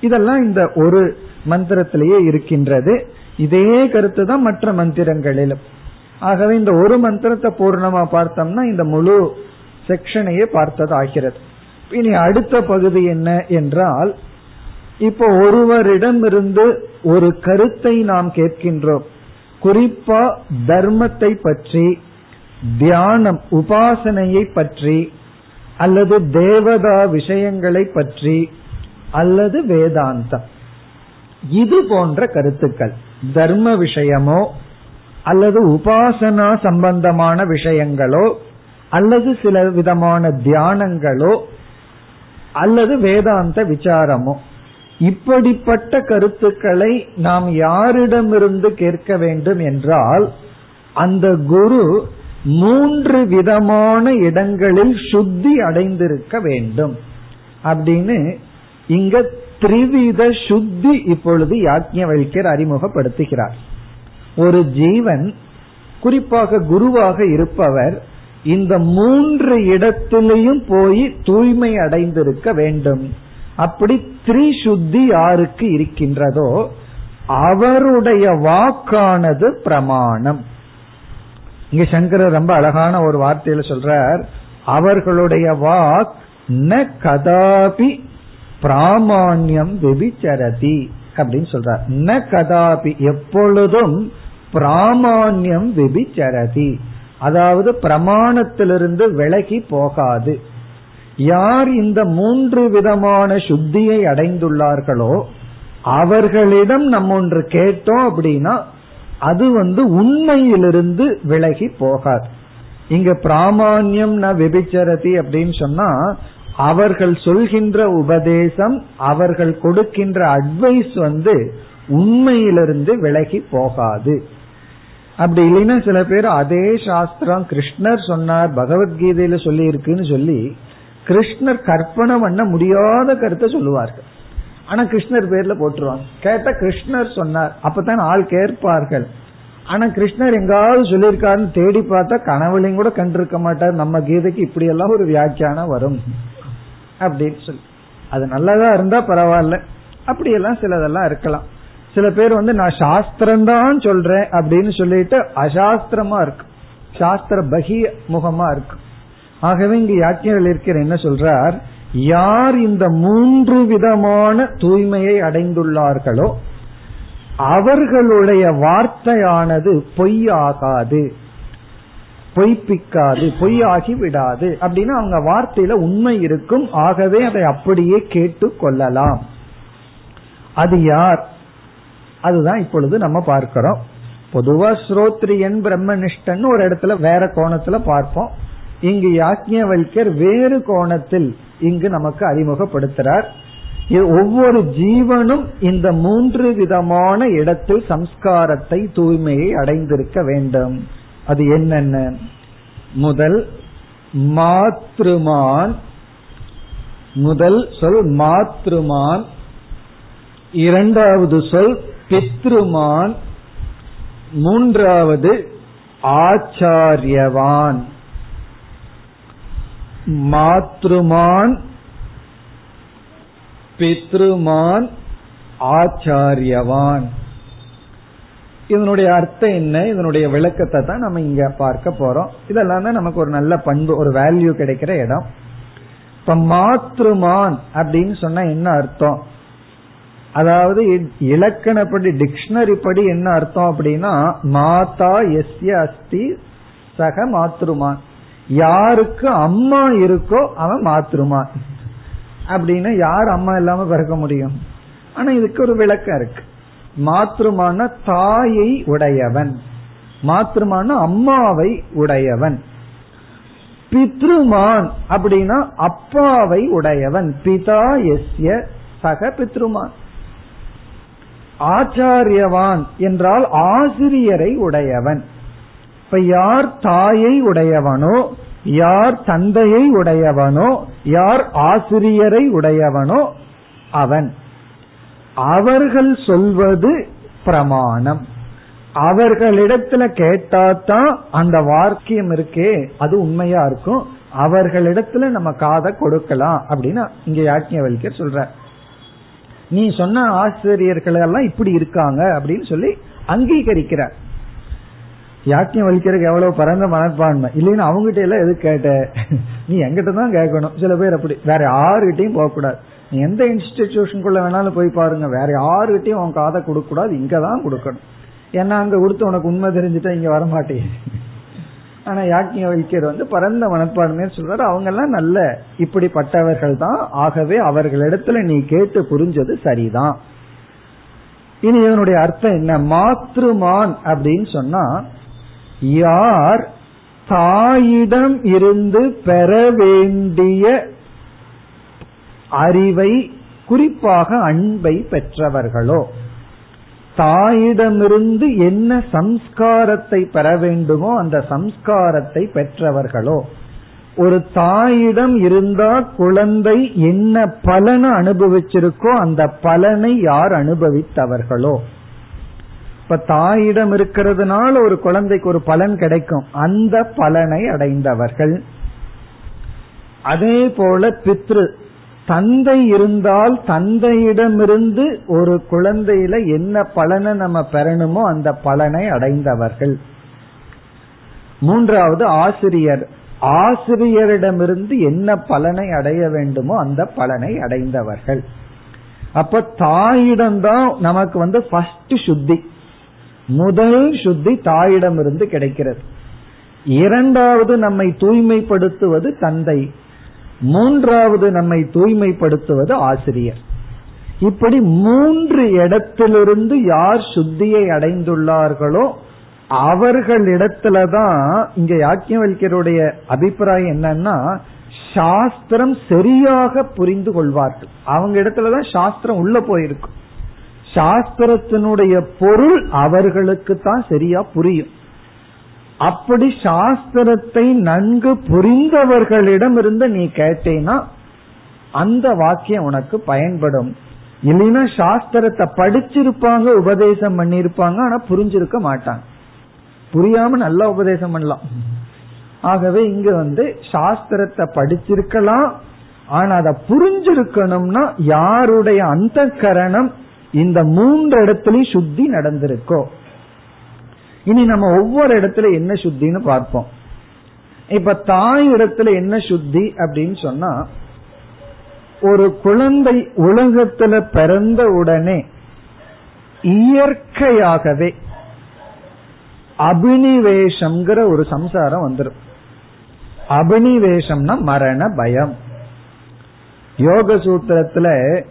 இதெல்லாம் இந்த ஒரு மந்திரத்திலேயே இருக்கின்றது. இதே கருத்து தான் மற்ற மந்திரங்களிலும். ஆகவே இந்த ஒரு மந்திரத்தை பூர்ணமா பார்த்தோம்னா இந்த முழு செக்ஷனையே பார்த்தது ஆகிறது இனி அடுத்த பகுதி என்ன என்றால் இப்போ ஒருவரிடமிருந்து ஒரு கருத்தை நாம் கேட்கின்றோம். குறிப்பா தர்மத்தை பற்றி தியானம் உபாசனையை பற்றி அல்லது தேவதா விஷயங்களை பற்றி அல்லது வேதாந்தம். இது போன்ற கருத்துக்கள். தர்ம விஷயமோ அல்லது உபாசனா சம்பந்தமான விஷயங்களோ அல்லது சில விதமான தியானங்களோ அல்லது வேதாந்த விசாரமோ. இப்படிப்பட்ட கருத்துக்களை நாம் யாரிடமிருந்து கேட்க வேண்டும் என்றால் அந்த குரு மூன்று விதமான இடங்களில் சுத்தி அடைந்திருக்க வேண்டும். அப்படின்னு இங்க த்ரிவித சுத்தி இப்பொழுது யாக்ஞவல்யர் அறிமுகப்படுத்துகிறார். ஒரு ஜீவன் குறிப்பாக குருவாக இருப்பவர் இந்த மூன்று இடத்திலையும் போய் தூய்மை அடைந்திருக்க வேண்டும். அப்படி த்ரிசுத்தி யாருக்கு இருக்கின்றதோ அவருடைய வாக்கானது பிரமாணம். இங்க சங்கரர் ரொம்ப அழகான ஒரு வார்த்தையில சொல்றார் அவர்களுடைய வாக் ந கதாபி பிராமான்யம் விபிச்சரதி அப்படின்னு சொல்றார். ந கதாபி எப்பொழுதும் பிராமான்யம் விபிச்சரதி. அதாவது பிரமாணத்திலிருந்து விலகி போகாது. யார் இந்த மூன்று விதமான சுத்தியை அடைந்துள்ளார்களோ அவர்களிடம் நம்ம ஒன்று கேட்டோம் அப்படின்னா அது வந்து உண்மையிலிருந்து விலகி போகாது. இங்க பிராமான்யம் ந விபிச்சரதி அப்படின்னு சொன்னா அவர்கள் சொல்கின்ற உபதேசம் அவர்கள் கொடுக்கின்ற அட்வைஸ் வந்து உண்மையிலிருந்து விலகி போகாது. அப்படி இல்லைன்னா சில பேர் அதே சாஸ்திரம் கிருஷ்ணர் சொன்னார் பகவத்கீதையில சொல்லி இருக்குன்னு சொல்லி கிருஷ்ணர் கற்பனை பண்ண முடியாத கருத்தை சொல்லுவார்கள். ஆனா கிருஷ்ணர் பேர்ல போட்டுருவாங்க. கேட்ட கிருஷ்ணர் சொன்னார். அப்பதான் ஆள் கேட்பார்கள். ஆனா கிருஷ்ணர் எங்காவது சொல்லியிருக்காருன்னு தேடி பார்த்தா கனவுலையும் கூட கண்டிருக்க மாட்டார். நம்ம கீதைக்கு இப்படி எல்லாம் ஒரு வியாக்கியானம் வரும். அப்படின்னு சொல்லி. அது நல்லதா இருந்தா பரவாயில்ல. அப்படியெல்லாம் சிலதெல்லாம் இருக்கலாம். சில பேர் வந்து நான் சாஸ்திரம்தான் சொல்றேன் அப்படின்னு சொல்லிட்டு அசாஸ்திரமா இருக்கு. சாஸ்திர பகி முகமா இருக்கு. ஆகவே இங்க யாக்கியர்கள் இருக்கிற என்ன சொல்றார்? யார் இந்த மூன்று விதமான தூய்மையை அடைந்துள்ளார்களோ அவர்களுடைய வார்த்தையானது பொய்யாகாது பொய்ப்பிக்காது பொய்யாகி விடாது அப்படின்னு அவங்க வார்த்தையில உண்மை இருக்கும். ஆகவே அதை அப்படியே கேட்டு கொள்ளலாம். அது யார்? அதுதான் இப்பொழுது நம்ம பார்க்கிறோம். பொதுவா ஸ்ரோத்ரியன் பிரம்மனிஷ்டன் ஒரு இடத்துல வேற கோணத்துல பார்ப்போம். இங்கு யாக்ஞவல்யர் வேறு கோணத்தில் இங்கு நமக்கு அறிமுகப்படுத்துறார். ஒவ்வொரு ஜீவனும் இந்த மூன்று விதமான இடத்தில் சம்ஸ்காரத்தை தூய்மையை அடைந்திருக்க வேண்டும். அது என்னென்ன? முதல் மாத்ருமான். முதல் சொல் மாத்ருமான். இரண்டாவது சொல் பித்ருமான். மூன்றாவது ஆச்சாரியவான். மாத்ருமான் பித்ருமான் ஆச்சாரியவான். இதனுடைய அர்த்தம் என்ன? இதனுடைய விளக்கத்தை தான் நம்ம இங்க பார்க்க போறோம். இதெல்லாம் தான் நமக்கு ஒரு நல்ல பண்பு ஒரு வேல்யூ கிடைக்கிற இடம். இப்ப மாத்ருமான் அப்படின்னு சொன்னா என்ன அர்த்தம்? அதாவது இலக்கணப்படி டிக்ஷனரி படி என்ன அர்த்தம் அப்படின்னா மாதா எஸ்ய அஸ்தி சக மாத்ருமான். யாருக்கு அம்மா இருக்கோ அவன் மாத்ருமான் அப்படின்னு யார் அம்மா இல்லாம பிறக்க முடியும்? ஆனா இதுக்கு ஒரு விளக்கம் இருக்கு. மாத்திருமான தாயை உடையவன். மாத்திருமான அம்மாவை உடையவன். பித்ருமான் அப்படின்னா அப்பாவை உடையவன். பிதா எஸ்ய சக பித்ருமான். ஆச்சாரியவான் என்றால் ஆசிரியரை உடையவன். இப்ப யார் தாயை உடையவனோ யார் தந்தையை உடையவனோ யார் ஆசிரியரை உடையவனோ அவன். அவர்கள் சொல்வது பிரமாணம். அவர்களிடத்துல கேட்டாதான் அந்த வாக்கியம் இருக்கே அது உண்மையா இருக்கும். அவர்களிடத்துல நம்ம காதை கொடுக்கலாம் அப்படின்னு இங்க யாக்கியவல்யர் சொல்ற நீ சொன்ன ஆசிரியர்கள் எல்லாம் இப்படி இருக்காங்க அப்படின்னு சொல்லி அங்கீகரிக்கிறார். யாக்கியம் வலிக்கிறதுக்கு எவ்வளவு பரந்த மனப்பான்மை. இல்லைன்னு அவங்ககிட்ட எல்லாம் எது கேட்ட? நீ எங்கிட்ட தான் கேட்கணும். சில பேர் அப்படி. வேற யாருகிட்டையும் போகக்கூடாது. நீ எந்த இன்ஸ்டிடியூஷனுக்குள்ள வேணாலும் போய் பாருங்க. வேற யாருகிட்டையும் உன் காதை கொடுக்க கூடாது இங்க தான் கொடுக்கணும். ஏன்னா அங்க கொடுத்து உனக்கு உண்மை தெரிஞ்சுட்டா இங்க வரமாட்டேன் ஆனா யாக்கிய வைக்கிற வந்து பரந்த மனப்பான்மையை சொல்றாரு. அவங்க எல்லாம் நல்ல இப்படிப்பட்டவர்கள் தான். ஆகவே அவர்களிடத்துல நீ கேட்டு புரிஞ்சது சரிதான். இனி இதனுடைய அர்த்தம் என்ன? மாத்ருமான் அப்படின்னு சொன்னா யார் தாயிடம் இருந்து பெற வேண்டிய அறிவை குறிப்பாக அன்பை பெற்றவர்களோ? தாயிடமிருந்து என்ன சம்ஸ்காரத்தை பெற வேண்டுமோ அந்த சம்ஸ்காரத்தை பெற்றவர்களோ? ஒரு தாயிடம் இருந்தா குழந்தை என்ன பலனை அனுபவிச்சிருக்கோ அந்த பலனை யார் அனுபவித்தவர்களோ? இப்ப தாயிடம் இருக்கிறதுனால ஒரு குழந்தைக்கு ஒரு பலன் கிடைக்கும். அந்த பலனை அடைந்தவர்கள். அதே போல பித்ரு. தந்தை இருந்தால் தந்தையிடமிருந்து ஒரு குழந்தையில என்ன பலனை நம்ம பெறணுமோ அந்த பலனை அடைந்தவர்கள். மூன்றாவது ஆசிரியர். ஆசிரியரிடமிருந்து என்ன பலனை அடைய வேண்டுமோ அந்த பலனை அடைந்தவர்கள். அப்ப தாயிடம்தான் நமக்கு வந்து ஃபர்ஸ்ட் சுத்தி. முதல் சுத்தி தாயிடமிருந்து கிடைக்கிறது. இரண்டாவது நம்மை தூய்மைப்படுத்துவது தந்தை. மூன்றாவது நம்மை தூய்மைப்படுத்துவது ஆசிரியர். இப்படி மூன்று இடத்திலிருந்து யார் சுத்தியை அடைந்துள்ளார்களோ அவர்களிடத்துலதான் இங்க யாக்கியவல்யருடைய அபிப்பிராயம் என்னன்னா சாஸ்திரம் சரியாக புரிந்து கொள்வார்கள். அவங்க இடத்துலதான் சாஸ்திரம் உள்ள போயிருக்கும் சாஸ்திரத்தினுடைய பொருள் அவர்களுக்கு தான் சரியா புரியும். அப்படி சாஸ்திரத்தை நன்கு புரிந்தவர்களிடம் இருந்து நீ கேட்டேன்னா அந்த வாக்கியம் உனக்கு பயன்படும். இல்லைன்னா சாஸ்திரத்தை படிச்சிருப்பாங்க உபதேசம் பண்ணிருப்பாங்க ஆனா புரிஞ்சிருக்க மாட்டாங்க. புரியாம நல்லா உபதேசம் பண்ணலாம். ஆகவே இங்க வந்து சாஸ்திரத்தை படிச்சிருக்கலாம் ஆனா அதை புரிஞ்சிருக்கணும்னா யாருடைய அந்த கரணம் இந்த மூன்று இடத்துலயும் சுத்தி நடந்திருக்கோ. இனி நம்ம ஒவ்வொரு இடத்துல என்ன சுத்தின்னு பார்ப்போம். இப்ப தாய் இடத்துல என்ன சுத்தி அப்படின்னு சொன்னா ஒரு குழந்தை உலகத்துல பிறந்த உடனே இயற்கையாகவே அபினிவேஷம்ங்கிற ஒரு சம்சாரம் வந்துடும் அபினிவேஷம்னா மரண பயம். யோக சூத்திரத்துல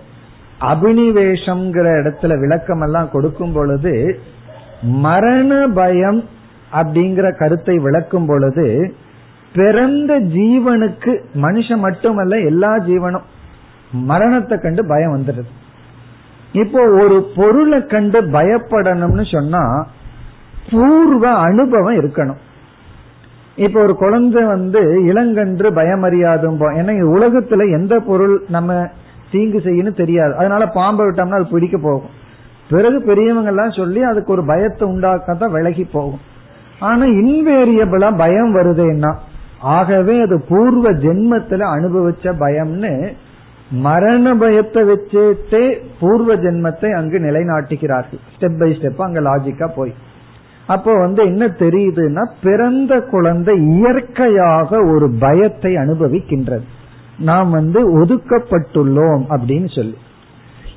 அபினிவேஷம்ங்கிற இடத்துல விளக்கம் எல்லாம் கொடுக்கும் பொழுது மரண பயம் அப்படிங்கிற கருத்தை விளக்கும் பொழுது பிறந்த ஜீவனுக்கு மனுஷன் மட்டுமல்ல எல்லா ஜீவனும் மரணத்தை கண்டு பயம் வந்துடுது. இப்போ ஒரு பொருளை கண்டு பயப்படணும்னு சொன்னா பூர்வ அனுபவம் இருக்கணும். இப்ப ஒரு குழந்தை வந்து இளங்கன்று பயமறியாதும் ஏன்னா உலகத்துல எந்த பொருள் நம்ம தீங்கு செய்யணும் தெரியாது. அதனால பாம்பை விட்டோம்னா அது பிடிக்க போகும். பிறகு பெரியவங்க எல்லாம் சொல்லி அதுக்கு ஒரு பயத்தை உண்டாக்கத்தான் விலகி போகும். ஆனா இன்வேரியபிளா பயம் வருதுன்னா ஆகவே அது பூர்வ ஜென்மத்துல அனுபவிச்ச பயம்னு மரண பயத்தை வச்சுட்டே பூர்வ ஜென்மத்தை அங்கு நிலைநாட்டுகிறார்கள். ஸ்டெப் பை ஸ்டெப் அங்க லாஜிக்கா போய். அப்போ வந்து என்ன தெரியுதுன்னா பிறந்த குழந்தை இயற்கையாக ஒரு பயத்தை அனுபவிக்கின்றது. நாம் வந்து ஒதுக்கப்பட்டுள்ளோம் அப்படின்னு சொல்லி.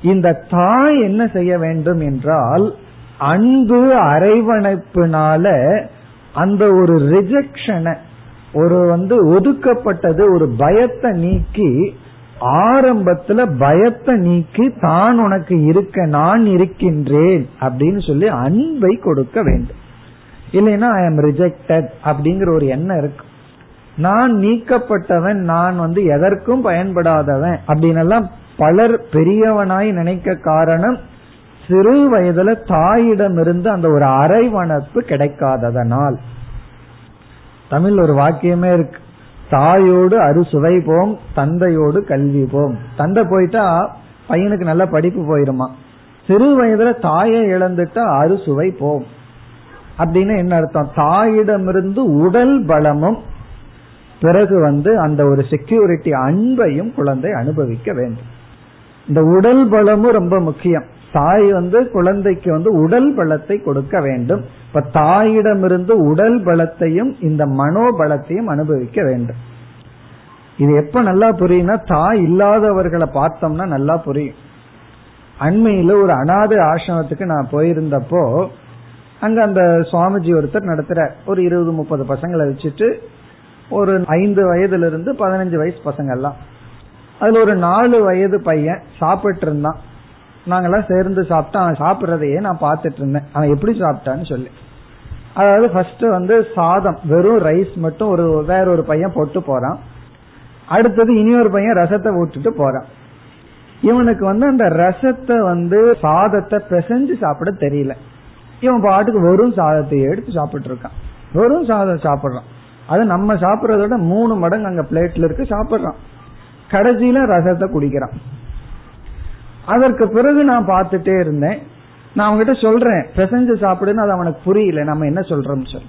இந்த தாய் என்ன செய்ய வேண்டும் என்றால் அன்பு அரைவணைப்பினால அந்த ஒரு ரிஜெக்ஷனை ஒரு வந்து ஒதுக்கப்பட்டது ஒரு பயத்தை நீக்கி ஆரம்பத்துல பயத்தை நீக்கி தான் உனக்கு இருக்க நான் இருக்கின்றேன் அப்படின்னு சொல்லி அன்பை கொடுக்க வேண்டும். இல்லைன்னா ஐ எம் ரிஜெக்டட் அப்படிங்கிற ஒரு எண்ணம் இருக்கு. நான் நீக்கப்பட்டவன் நான் வந்து எதற்கும் பயன்படாதவன் அப்படின்னு பலர் பெரியவனாய் நினைக்க காரணம் சிறு வயதுல தாயிடமிருந்து அந்த ஒரு அரைவனப்பு கிடைக்காததனால். தமிழ் ஒரு வாக்கியமே இருக்கு. தாயோடு அறுசுவை போம் தந்தையோடு கல்வி போம் தந்தை போயிட்டா பையனுக்கு நல்ல படிப்பு போயிருமா? சிறு வயதுல தாயை இழந்துட்டா அறுசுவை போம் அப்படின்னு என்ன அர்த்தம்? தாயிடமிருந்து உடல் பலமும் பிறகு வந்து அந்த ஒரு செக்யூரிட்டி அன்பையும் குழந்தை அனுபவிக்க வேண்டும். இந்த உடல் பலமும் ரொம்ப முக்கியம். தாய் வந்து குழந்தைக்கு வந்து உடல் பலத்தை கொடுக்க வேண்டும். இப்ப தாயிடமிருந்து உடல் பலத்தையும் இந்த மனோபலத்தையும் அனுபவிக்க வேண்டும். இது எப்ப நல்லா புரியும்னா தாய் இல்லாதவர்களை பார்த்தோம்னா நல்லா புரியும். அண்மையில ஒரு அனாதை ஆசிரமத்துக்கு நான் போயிருந்தப்போ அங்க அந்த சுவாமிஜி ஒருத்தர் நடத்துற ஒரு இருபது முப்பது பசங்களை வச்சுட்டு ஒரு ஐந்து வயதுல இருந்து பதினஞ்சு வயசு பசங்க எல்லாம் அதுல ஒரு நாலு வயது பையன் சாப்பிட்டு இருந்தான் நாங்கெல்லாம் சேர்ந்து சாப்பிட்டா அவன் சாப்பிட்றதையே நான் பார்த்துட்டு இருந்தேன் அவன் எப்படி சாப்பிட்டான்னு சொல்லி. அதாவது ஃபர்ஸ்ட் வந்து சாதம் வெறும் ரைஸ் மட்டும் ஒரு வேற ஒரு பையன் போட்டு போறான். அடுத்தது இனி ஒரு பையன் ரசத்தை விட்டுட்டு போறான். இவனுக்கு வந்து அந்த ரசத்தை வந்து சாதத்தை பிசைஞ்சு சாப்பிட தெரியல. இவன் பாட்டுக்கு வெறும் சாதத்தை எடுத்து சாப்பிட்டு இருக்கான் வெறும் சாதம் சாப்பிடுறான். அது நம்ம சாப்பிடறத மூணு மடங்கு அங்க பிளேட்ல இருக்கு சாப்பிடுறான். கடைசியில ரசத்தை குடிக்கிறான். அதற்கு பிறகு நான் பார்த்துட்டே இருந்தேன். நான் அவங்ககிட்ட சொல்றேன் பிசைஞ்சு சாப்பிடுன்னு அது அவனுக்கு புரியல நம்ம என்ன சொல்றோம்னு சொல்லி.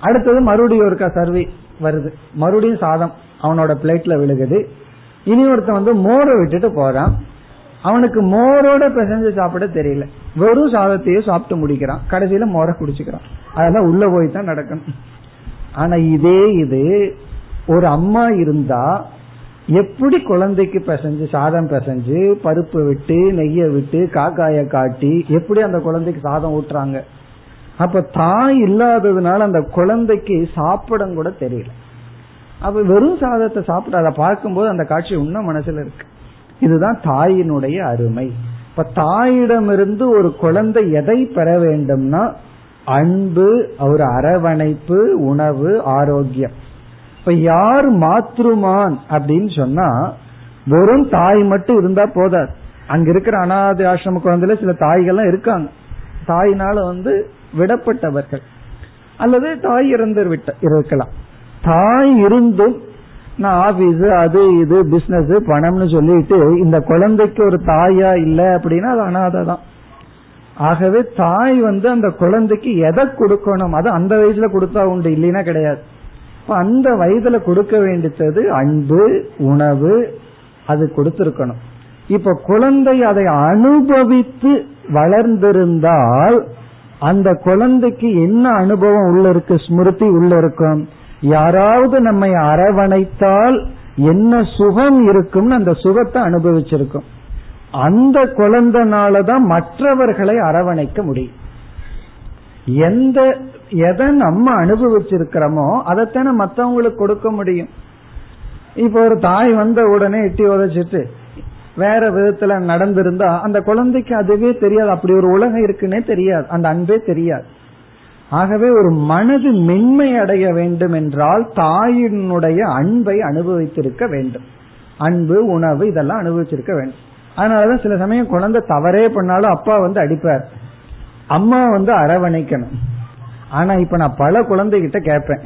அடுத்தது மறுபடியும் ஒருக்கா சர்வி வருது. மறுபடியும் சாதம் அவனோட பிளேட்ல விழுகுது. இனி ஒருத்தன் வந்து மோரை விட்டுட்டு போறான். அவனுக்கு மோரோட பிசைஞ்சு சாப்பிட தெரியல. வெறும் சாதத்தையே சாப்பிட்டு முடிக்கிறான். கடைசியில மோரை குடிச்சுக்கிறான். அதெல்லாம் உள்ள போய் தான் நடக்கணும். ஆனா இதே இது ஒரு அம்மா இருந்தா எப்படி குழந்தைக்கு பிசைஞ்சு சாதம் பிசைஞ்சு பருப்பு விட்டு நெய்ய விட்டு காக்காய காட்டி எப்படி அந்த குழந்தைக்கு சாதம் ஊட்டுறாங்க? அப்ப தாய் இல்லாததுனால அந்த குழந்தைக்கு சாப்பிடம் கூட தெரியல. அப்ப வெறும் சாதத்தை சாப்பிட அதை பார்க்கும்போது அந்த காட்சி இன்னும் மனசுல இருக்கு. இதுதான் தாயினுடைய அருமை. இப்ப தாயிடமிருந்து ஒரு குழந்தை எதை பெற வேண்டும்னா அன்பு ஒரு அரவணைப்பு உணவு ஆரோக்கியம். இப்ப யார் மாத்ருமான் அப்படின்னு சொன்னா வெறும் தாய் மட்டும் இருந்தா போதாது. அங்க இருக்கிற அனாதை ஆசிரம குழந்தைல சில தாய்கள்லாம் இருக்காங்க. தாயினால வந்து விடப்பட்டவர்கள். அல்லது தாய் இறந்து விட்ட இருக்கலாம். தாய் இருந்தும் நான் ஆபீஸ் அது இது பிசினஸ் பணம்னு சொல்லிட்டு இந்த குழந்தைக்கு ஒரு தாயா இல்ல அப்படின்னா அது அனாதை தான் ஆகவே தாய் வந்து அந்த குழந்தைக்கு எதை கொடுக்கணும்? அது அந்த வயசுல கொடுத்தா உண்டு இல்லைன்னா கிடையாது. அந்த வயதுல கொடுக்க வேண்டியது அன்பு உணவு அது கொடுத்திருக்கணும். இப்ப குழந்தை அதை அனுபவித்து வளர்ந்திருந்தால் அந்த குழந்தைக்கு என்ன அனுபவம் உள்ள இருக்கு? ஸ்மிருதி உள்ள இருக்கும். யாராவது நம்மை அரவணைத்தால் என்ன சுகம் இருக்கும்னு அந்த சுகத்தை அனுபவிச்சிருக்கும். அந்த குழந்தைனாலதான் மற்றவர்களை அரவணைக்க முடியும். எந்த எதை நம்ம அனுபவிச்சிருக்கிறோமோ அதைத்தானே மற்றவங்களுக்கு கொடுக்க முடியும். இப்ப ஒரு தாய் வந்த உடனே எட்டி உதச்சிட்டு வேற விதத்துல நடந்திருந்தா அந்த குழந்தைக்கு அதுவே தெரியாது. அப்படி ஒரு உலகம் இருக்குன்னே தெரியாது. அந்த அன்பே தெரியாது. ஆகவே ஒரு மனது மென்மை அடைய வேண்டும் என்றால் தாயினுடைய அன்பை அனுபவித்திருக்க வேண்டும். அன்பு உணவு இதெல்லாம் அனுபவிச்சிருக்க வேண்டும். அதனாலதான் சில சமயம் குழந்தை தவறே பண்ணாலும் அப்பா வந்து அடிப்பார். அம்மா வந்து அரவணைக்கணும். ஆனா இப்ப நான் பல குழந்தைகிட்ட கேட்பேன்.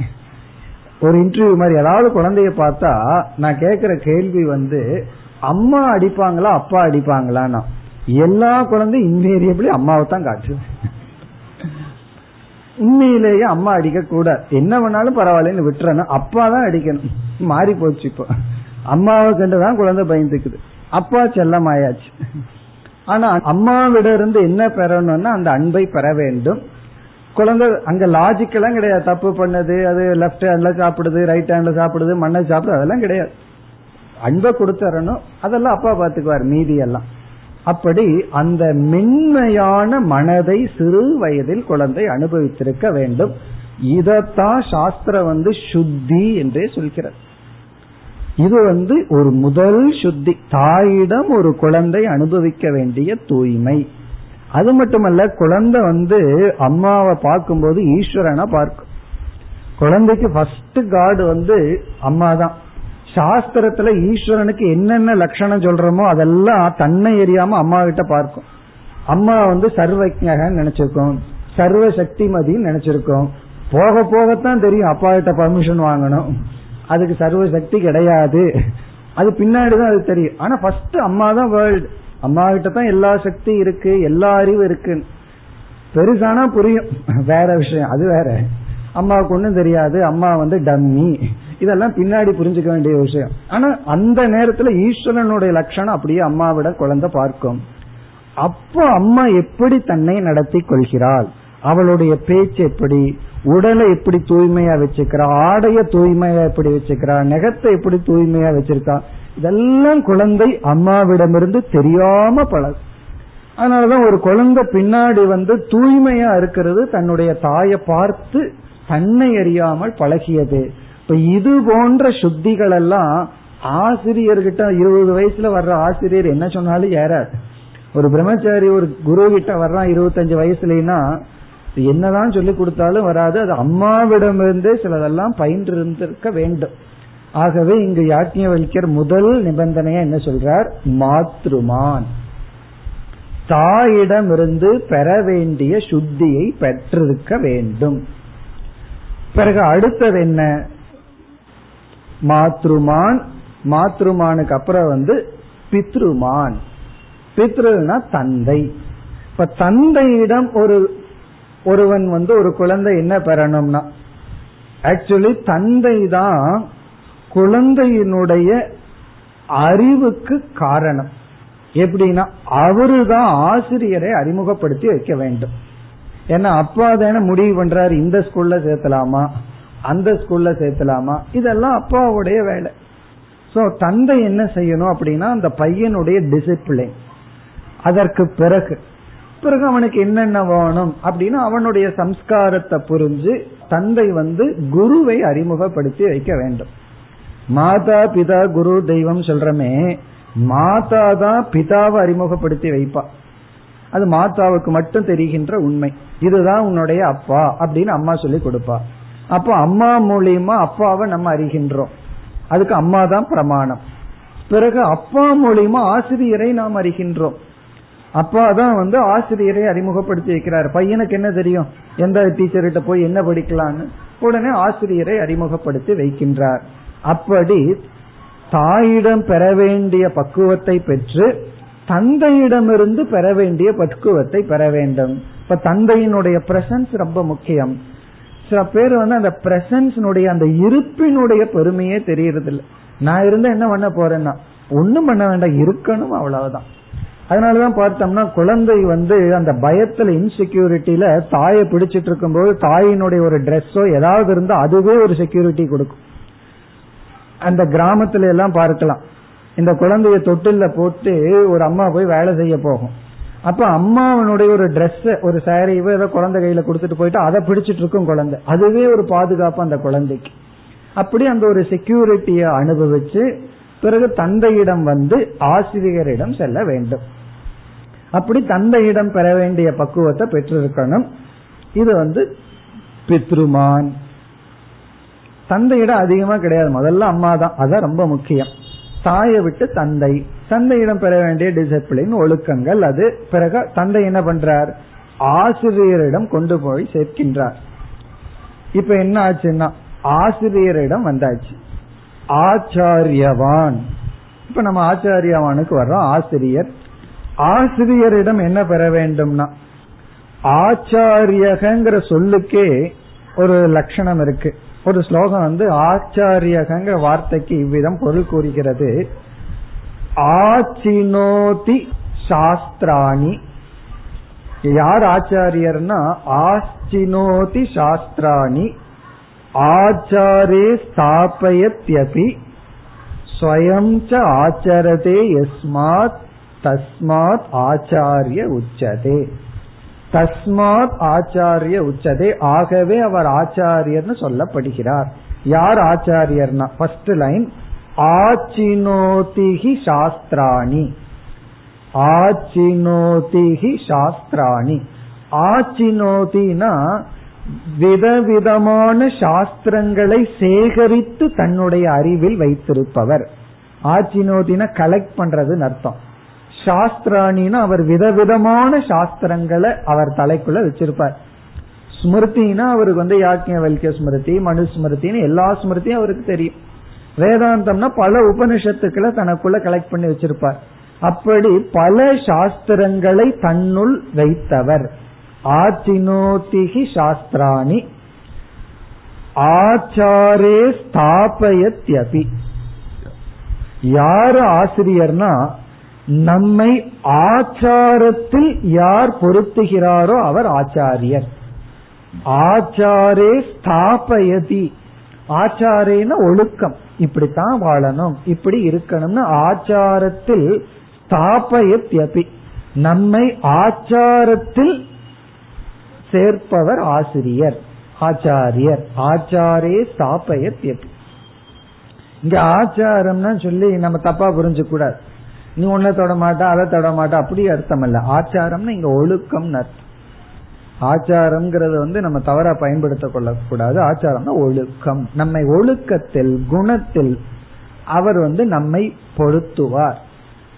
ஒரு இன்டர்வியூ மாதிரி ஏதாவது குழந்தைய பார்த்தா நான் கேட்கிற கேள்வி வந்து அம்மா அடிப்பாங்களா அப்பா அடிப்பாங்களான்னா? எல்லா குழந்தையும் இன்வேரியபிளி அம்மாவை தான் காட்டுது உண்மையிலேயே அம்மா அடிக்க கூட. என்ன பண்ணாலும் பரவாயில்லன்னு விட்டுறணும் அப்பா தான் அடிக்கணும். மாறி போச்சு இப்போ. அம்மாவை கண்டுதான் குழந்தை பயந்துக்குது. அப்பா செல்லமாயாச்சு. ஆனா அம்மாவிட இருந்து என்ன பெறணும்னா அந்த அன்பை பெற வேண்டும். குழந்தை அங்க லாஜிக்கெல்லாம் கிடையாது. தப்பு பண்ணது அது லெப்ட் ஹேண்ட்ல சாப்பிடுது ரைட் ஹேண்ட்ல சாப்பிடுது மண்ணை சாப்பிடுது அதெல்லாம் கிடையாது. அன்பை கொடுத்துறணும் அதெல்லாம் அப்பா பாத்துக்குவார் மீதி எல்லாம் அப்படி அந்த மென்மையான மனதை சிறு வயதில் குழந்தை அனுபவித்திருக்க வேண்டும். இதத்தான் சாஸ்திரம் வந்து சுத்தி என்றே சொல்கிறது. இது வந்து ஒரு முதல் சுத்தி தாயிடம் ஒரு குழந்தை அனுபவிக்க வேண்டிய தூய்மை. அது மட்டுமல்ல குழந்தை வந்து அம்மாவை பார்க்கும்போது ஈஸ்வரனை பார்க்கும். குழந்தைக்கு ஃபர்ஸ்ட் காடு வந்து அம்மா தான் சாஸ்திரத்துல ஈஸ்வரனுக்கு என்னென்ன லட்சணம் சொல்றோமோ அதெல்லாம் தன்னை எரியாம அம்மா கிட்ட பார்க்கும். அம்மா வந்து சர்வஜகன்னு நினைச்சிருக்கோம். சர்வ சக்திமதின்னு நினைச்சிருக்கோம். போக போகத்தான் தெரியும் அப்பா கிட்ட பர்மிஷன் வாங்கணும். அதுக்கு சர்வ சக்தி கிடையாது. அது பின்னாடிதான் அது தெரியும். ஆனா ஃபர்ஸ்ட் அம்மா தான் வேர்ல்டு அம்மா கிட்ட தான் எல்லா சக்தி இருக்கு எல்லா அறிவு இருக்கு பெருசானா புரியும். வேற விஷயம். அது வேற. அம்மாவுக்கு ஒன்றும் தெரியாது. அம்மா வந்து டம்மி இதெல்லாம் பின்னாடி புரிஞ்சுக்க வேண்டிய விஷயம். ஆனா அந்த நேரத்துல ஈஸ்வரனுடைய லட்சணம் அப்படியே அம்மாவிட குழந்தை பார்க்கும். அப்போ அம்மா எப்படி தன்னை நடத்தி கொள்கிறாள்? அவளுடைய பேச்சு எப்படி? உடலை எப்படி தூய்மையா வச்சுக்கிறான் ஆடைய தூய்மையா எப்படி வச்சுக்கிறான் நெகத்தை எப்படி தூய்மையா வச்சிருக்கான் இதெல்லாம் குழந்தை அம்மாவிடமிருந்து தெரியாம பழகும் அதனாலதான் ஒரு குழந்தை பின்னாடி வந்து தூய்மையா இருக்கிறது தன்னுடைய தாயை பார்த்து தன்னை அறியாமல் பழகியது. இப்ப இது போன்ற சுத்திகள் எல்லாம் ஆசிரியர்கிட்ட இருபது வயசுல வர்ற ஆசிரியர் என்ன சொன்னாலும் ஏறாது. ஒரு பிரம்மச்சாரி ஒரு குரு கிட்ட வர்றான் இருபத்தஞ்சு வயசுலன்னா என்னதான் சொல்லி கொடுத்தாலும் வராது. அது அம்மாவிடமிருந்தே சிலதெல்லாம் பயின்று இருந்திருக்க வேண்டும். ஆகவே இங்கு யாக்கியவல்யர் முதல் நிபந்தனையா என்ன சொல்றார்? மாத்ருமான். தாயிடமிருந்து பெற வேண்டிய சுத்தியை பெற்றிருக்க வேண்டும். பிறகு அடுத்தது என்ன? மாத்ருமான். மாத்ருமானுக்கு அப்புறம் வந்து பித்ருமான். பித்ருனா தந்தை. இப்ப தந்தையிடம் ஒரு ஒருவன் வந்து ஒரு குழந்தை என்ன பெறணும்னா ஆக்சுவலி தந்தை தான் குழந்தையினுடைய அறிவுக்கு காரணம். எப்படின்னா அவரு தான் ஆசிரியரை அறிமுகப்படுத்தி வைக்க வேண்டும். ஏன்னா அப்பா தானே முடிவு பண்றாரு இந்த ஸ்கூல்ல சேர்த்தலாமா அந்த ஸ்கூல்ல சேர்த்தலாமா இதெல்லாம் அப்பாவுடைய வேலை. சோ தந்தை என்ன செய்யணும் அப்படின்னா அந்த பையனுடைய டிசிப்ளின் அதற்கு பிறகு பிறகு அவனுக்கு என்னென்ன வேணும் அப்படின்னு அவனுடைய சம்ஸ்காரத்தை புரிஞ்சு தந்தை வந்து குருவை அறிமுகப்படுத்தி வைக்க வேண்டும். மாதா பிதா குரு தெய்வம் சொல்றமே மாதா தான் பிதாவை அறிமுகப்படுத்தி வைப்பா. அது மாதாவுக்கு மட்டும் தெரிகின்ற உண்மை. இதுதான் உன்னுடைய அப்பா அப்படின்னு அம்மா சொல்லி கொடுப்பா. அப்போ அம்மா மூலியமா அப்பாவை நம்ம அறிகின்றோம். அதுக்கு அம்மா தான் பிரமாணம். பிறகு அப்பா மூலியமா ஆசிரியரை நாம் அறிகின்றோம். அப்பாதான் வந்து ஆசிரியரை அறிமுகப்படுத்தி வைக்கிறார். பையனுக்கு என்ன தெரியும்? எந்த டீச்சர்கிட்ட போய் என்ன படிக்கலான்னு உடனே ஆசிரியரை அறிமுகப்படுத்தி வைக்கின்றார். அப்படி தாயிடம் பெற வேண்டிய பக்குவத்தை பெற்று தந்தையிடமிருந்து பெற வேண்டிய பக்குவத்தை பெற வேண்டும். இப்ப தந்தையினுடைய பிரசன்ஸ் ரொம்ப முக்கியம். சில பேர் வந்து அந்த பிரசன்ஸினுடைய அந்த இருப்பினுடைய பெருமையே தெரியறது இல்லை நான் இருந்தா என்ன பண்ண போறேன்னா ஒண்ணும் பண்ண வேண்டாம் இருக்கணும் அவ்வளவுதான். அதனாலதான் பார்த்தோம்னா குழந்தை வந்து அந்த பயத்துல இன்செக்யூரிட்டியில தாயை பிடிச்சிட்டு இருக்கும்போது தாயினுடைய ஒரு ட்ரெஸ்ஸோ ஏதாவது இருந்தா அதுவே ஒரு செக்யூரிட்டி கொடுக்கும். அந்த கிராமத்துல எல்லாம் பார்க்கலாம். இந்த குழந்தைய தொட்டில போட்டு ஒரு அம்மா போய் வேலை செய்ய போகும். அப்ப அம்மாவனுடைய ஒரு ட்ரெஸ் ஒரு சாரீவோ ஏதோ குழந்தை கையில கொடுத்துட்டு போயிட்டு அதை பிடிச்சிட்டு இருக்கும் குழந்தை. அதுவே ஒரு பாதுகாப்பு அந்த குழந்தைக்கு. அப்படி அந்த ஒரு செக்யூரிட்டியை அனுபவிச்சு பிறகு தந்தையிடம் வந்து ஆசிரியரிடம் செல்ல வேண்டும். அப்படி தந்தையிடம் பெற வேண்டிய பக்குவத்தை பெற்றிருக்கணும். இது வந்து பித்ருமான். தந்தையிடம் அதிகமா கிடையாது. முதல்ல அம்மா தான் அதான் ரொம்ப முக்கியம். தாயை விட்டு தந்தை. தந்தையிடம் பெற வேண்டிய டிசிப்ளின் ஒழுக்கங்கள் அது. பிறகு தந்தை என்ன பண்றார்? ஆசிரியரிடம் கொண்டு போய் சேர்க்கின்றார். இப்ப என்ன ஆச்சுன்னா ஆசிரியரிடம் வந்தாச்சு. ஆச்சாரியவான். இப்ப நம்ம ஆச்சாரியவானுக்கு வர்றோம். ஆசிரியர். ஆசிரியரிடம் என்ன பெற வேண்டும்னா ஆச்சாரியகங்கிற சொல்லுக்கே ஒரு லட்சணம் இருக்கு. ஒரு ஸ்லோகம் வந்து ஆச்சாரியகங்கிற வார்த்தைக்கு இவ்விதம் பொருள் கூறுகிறது. ஆச்சினோதி சாஸ்திராணி. யார் ஆச்சாரியர்னா ஆச்சினோதி சாஸ்திராணி. ஆச்சாரே ஸ்தாபயத்யபி. ஸ்வயம் ச ஆச்சரதே எஸ்மாத் தஸ்மாத் ஆச்சாரிய உச்சதே. தஸ்மாத் ஆச்சாரிய உச்சதே. ஆகவே அவர் ஆச்சாரியர்னு சொல்லப்படுகிறார். யார் ஆச்சாரியர்னா? First line ஆச்சினோதிகி சாஸ்திராணி. ஆச்சினோதிகி சாஸ்திராணி. ஆச்சினோதினா விதவிதமான சாஸ்திரங்களை சேகரித்து தன்னுடைய அறிவில் வைத்திருப்பவர். ஆச்சினோதினா கலெக்ட் பண்றதுன்னு அர்த்தம். சாஸ்திராணின்னா அவர் விதவிதமான சாஸ்திரங்களை அவர் தலைக்குள்ள வச்சிருப்பார். ஸ்மிருதினா அவருக்கு வந்து யாக்கிய வல்கிய ஸ்மிருதி மனு ஸ்மிருதினு எல்லா ஸ்மிருதியும் அவருக்கு தெரியும். வேதாந்தம்னா பல உபனிஷத்துக்களை தனக்குள்ள கலெக்ட் பண்ணி வச்சிருப்பார். அப்படி பல சாஸ்திரங்களை தன்னுள் வைத்தவர். ஆச்சினோதிகி சாஸ்திராணி. ஆச்சாரே ஸ்தாபயத்யபி. யார் ஆசிரியர்னா நம்மை ஆச்சாரத்தில் யார் பொருத்துகிறாரோ அவர் ஆச்சாரியர். ஆச்சாரே ஸ்தாபயதி. ஆச்சாரேன ஒழுக்கம். இப்படித்தான் வாழணும். இப்படி இருக்கணும்னு ஆச்சாரத்தில் ஸ்தாபயத்யபி. நம்மை ஆச்சாரத்தில் சேர்ப்பவர் ஆசிரியர் ஆச்சாரியர். ஆச்சாரே ஸ்தாபயத்யபி. இங்க ஆச்சாரம்னா சொல்லி நம்ம தப்பா புரிஞ்சு கூடாது நீ ஒன்ன தொட மாட்டா அதை தொட மாட்டா அப்படி அர்த்தம் இல்ல. ஆச்சாரம்னு இங்க ஒழுக்கம் அர்த்தம். ஆச்சாரம்ங்கிறது வந்து நம்ம தவறா பயன்படுத்த கொள்ளக்கூடாது. ஆச்சாரம்னா ஒழுக்கம். நம்மை ஒழுக்கத்தில் குணத்தில் அவர் வந்து நம்மை பொருத்துவார்.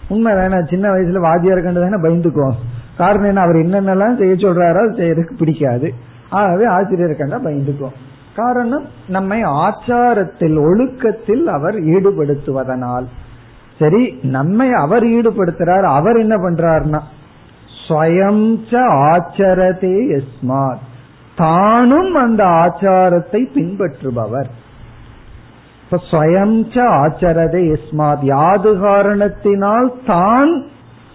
உண்மை தானே சின்ன வயசுல வாத்தியார் கண்டு தானே பயந்துக்குவோம். காரணம் என்ன? அவர் என்னென்னலாம் செய்ய சொல்றாரோ செய்யறதுக்கு பிடிக்காது. ஆகவே ஆசிரியர் கண்டா பயந்துக்குவோம். காரணம் நம்மை ஆச்சாரத்தில் ஒழுக்கத்தில் அவர் ஈடுபடுத்துவதனால். சரி நம்மை அவர் ஈடுபடுத்துறார் அவர் என்ன பண்றாருன்னா ஸ்வயம் ஆச்சரதே எஸ்மாத் தானும் அந்த ஆச்சாரத்தை பின்பற்றுபவர். இப்ப ஸ்வயம் ஆச்சரதே எஸ்மாத் யாது காரணத்தினால் தான்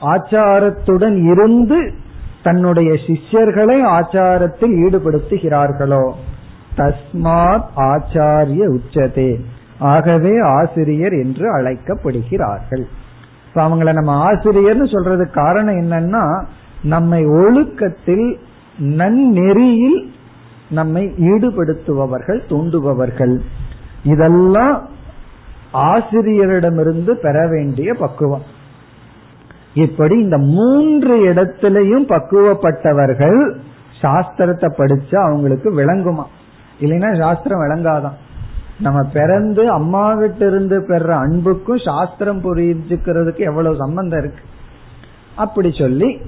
ஆச்சாரத்துடன் இருந்து தன்னுடைய சிஷ்யர்களை ஆச்சாரத்தில் ஈடுபடுத்துகிறார்களோ? தஸ்மாத் ஆச்சாரிய உச்சதே. ஆகவே ஆசிரியர் என்று அழைக்கப்படுகிறார்கள். அவங்கள நம்ம ஆசிரியர்னு சொல்றதுக்கு காரணம் என்னன்னா நம்மை ஒழுக்கத்தில் நன்னெறியில் நம்மை ஈடுபடுத்துபவர்கள் தூண்டுபவர்கள். இதெல்லாம் ஆசிரியரிடமிருந்து பெற வேண்டிய பக்குவம். இப்படி இந்த மூன்று இடத்திலையும் பக்குவப்பட்டவர்கள் சாஸ்திரத்தை படிச்சா அவங்களுக்கு விளங்குமா? இல்லைன்னா சாஸ்திரம் விளங்காதான் நம்ம பிறந்து அம்மா கிட்ட இருந்து பெற அன்புக்கும் சாஸ்திரம் புரிஞ்சுக்கிறதுக்கு எவ்வளவு சம்பந்தம் இருக்கு அப்படி சொல்லி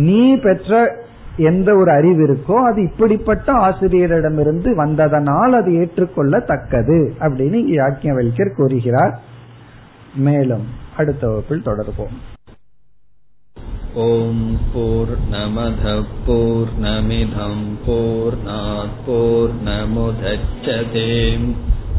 நீ பெற்ற எந்த ஒரு அறிவு இருக்கோ அது இப்படிப்பட்ட ஆசிரியரிடமிருந்து வந்ததனால் அது ஏற்றுக்கொள்ளத்தக்கது அப்படின்னு யாக்கியவல்யர் கூறுகிறார் மேலும் அடுத்த வகுப்பில் தொடர்போம் ॐ पूर्णमधः पूर्णमिधम् पूर्णात् पूर्णमुदच्छते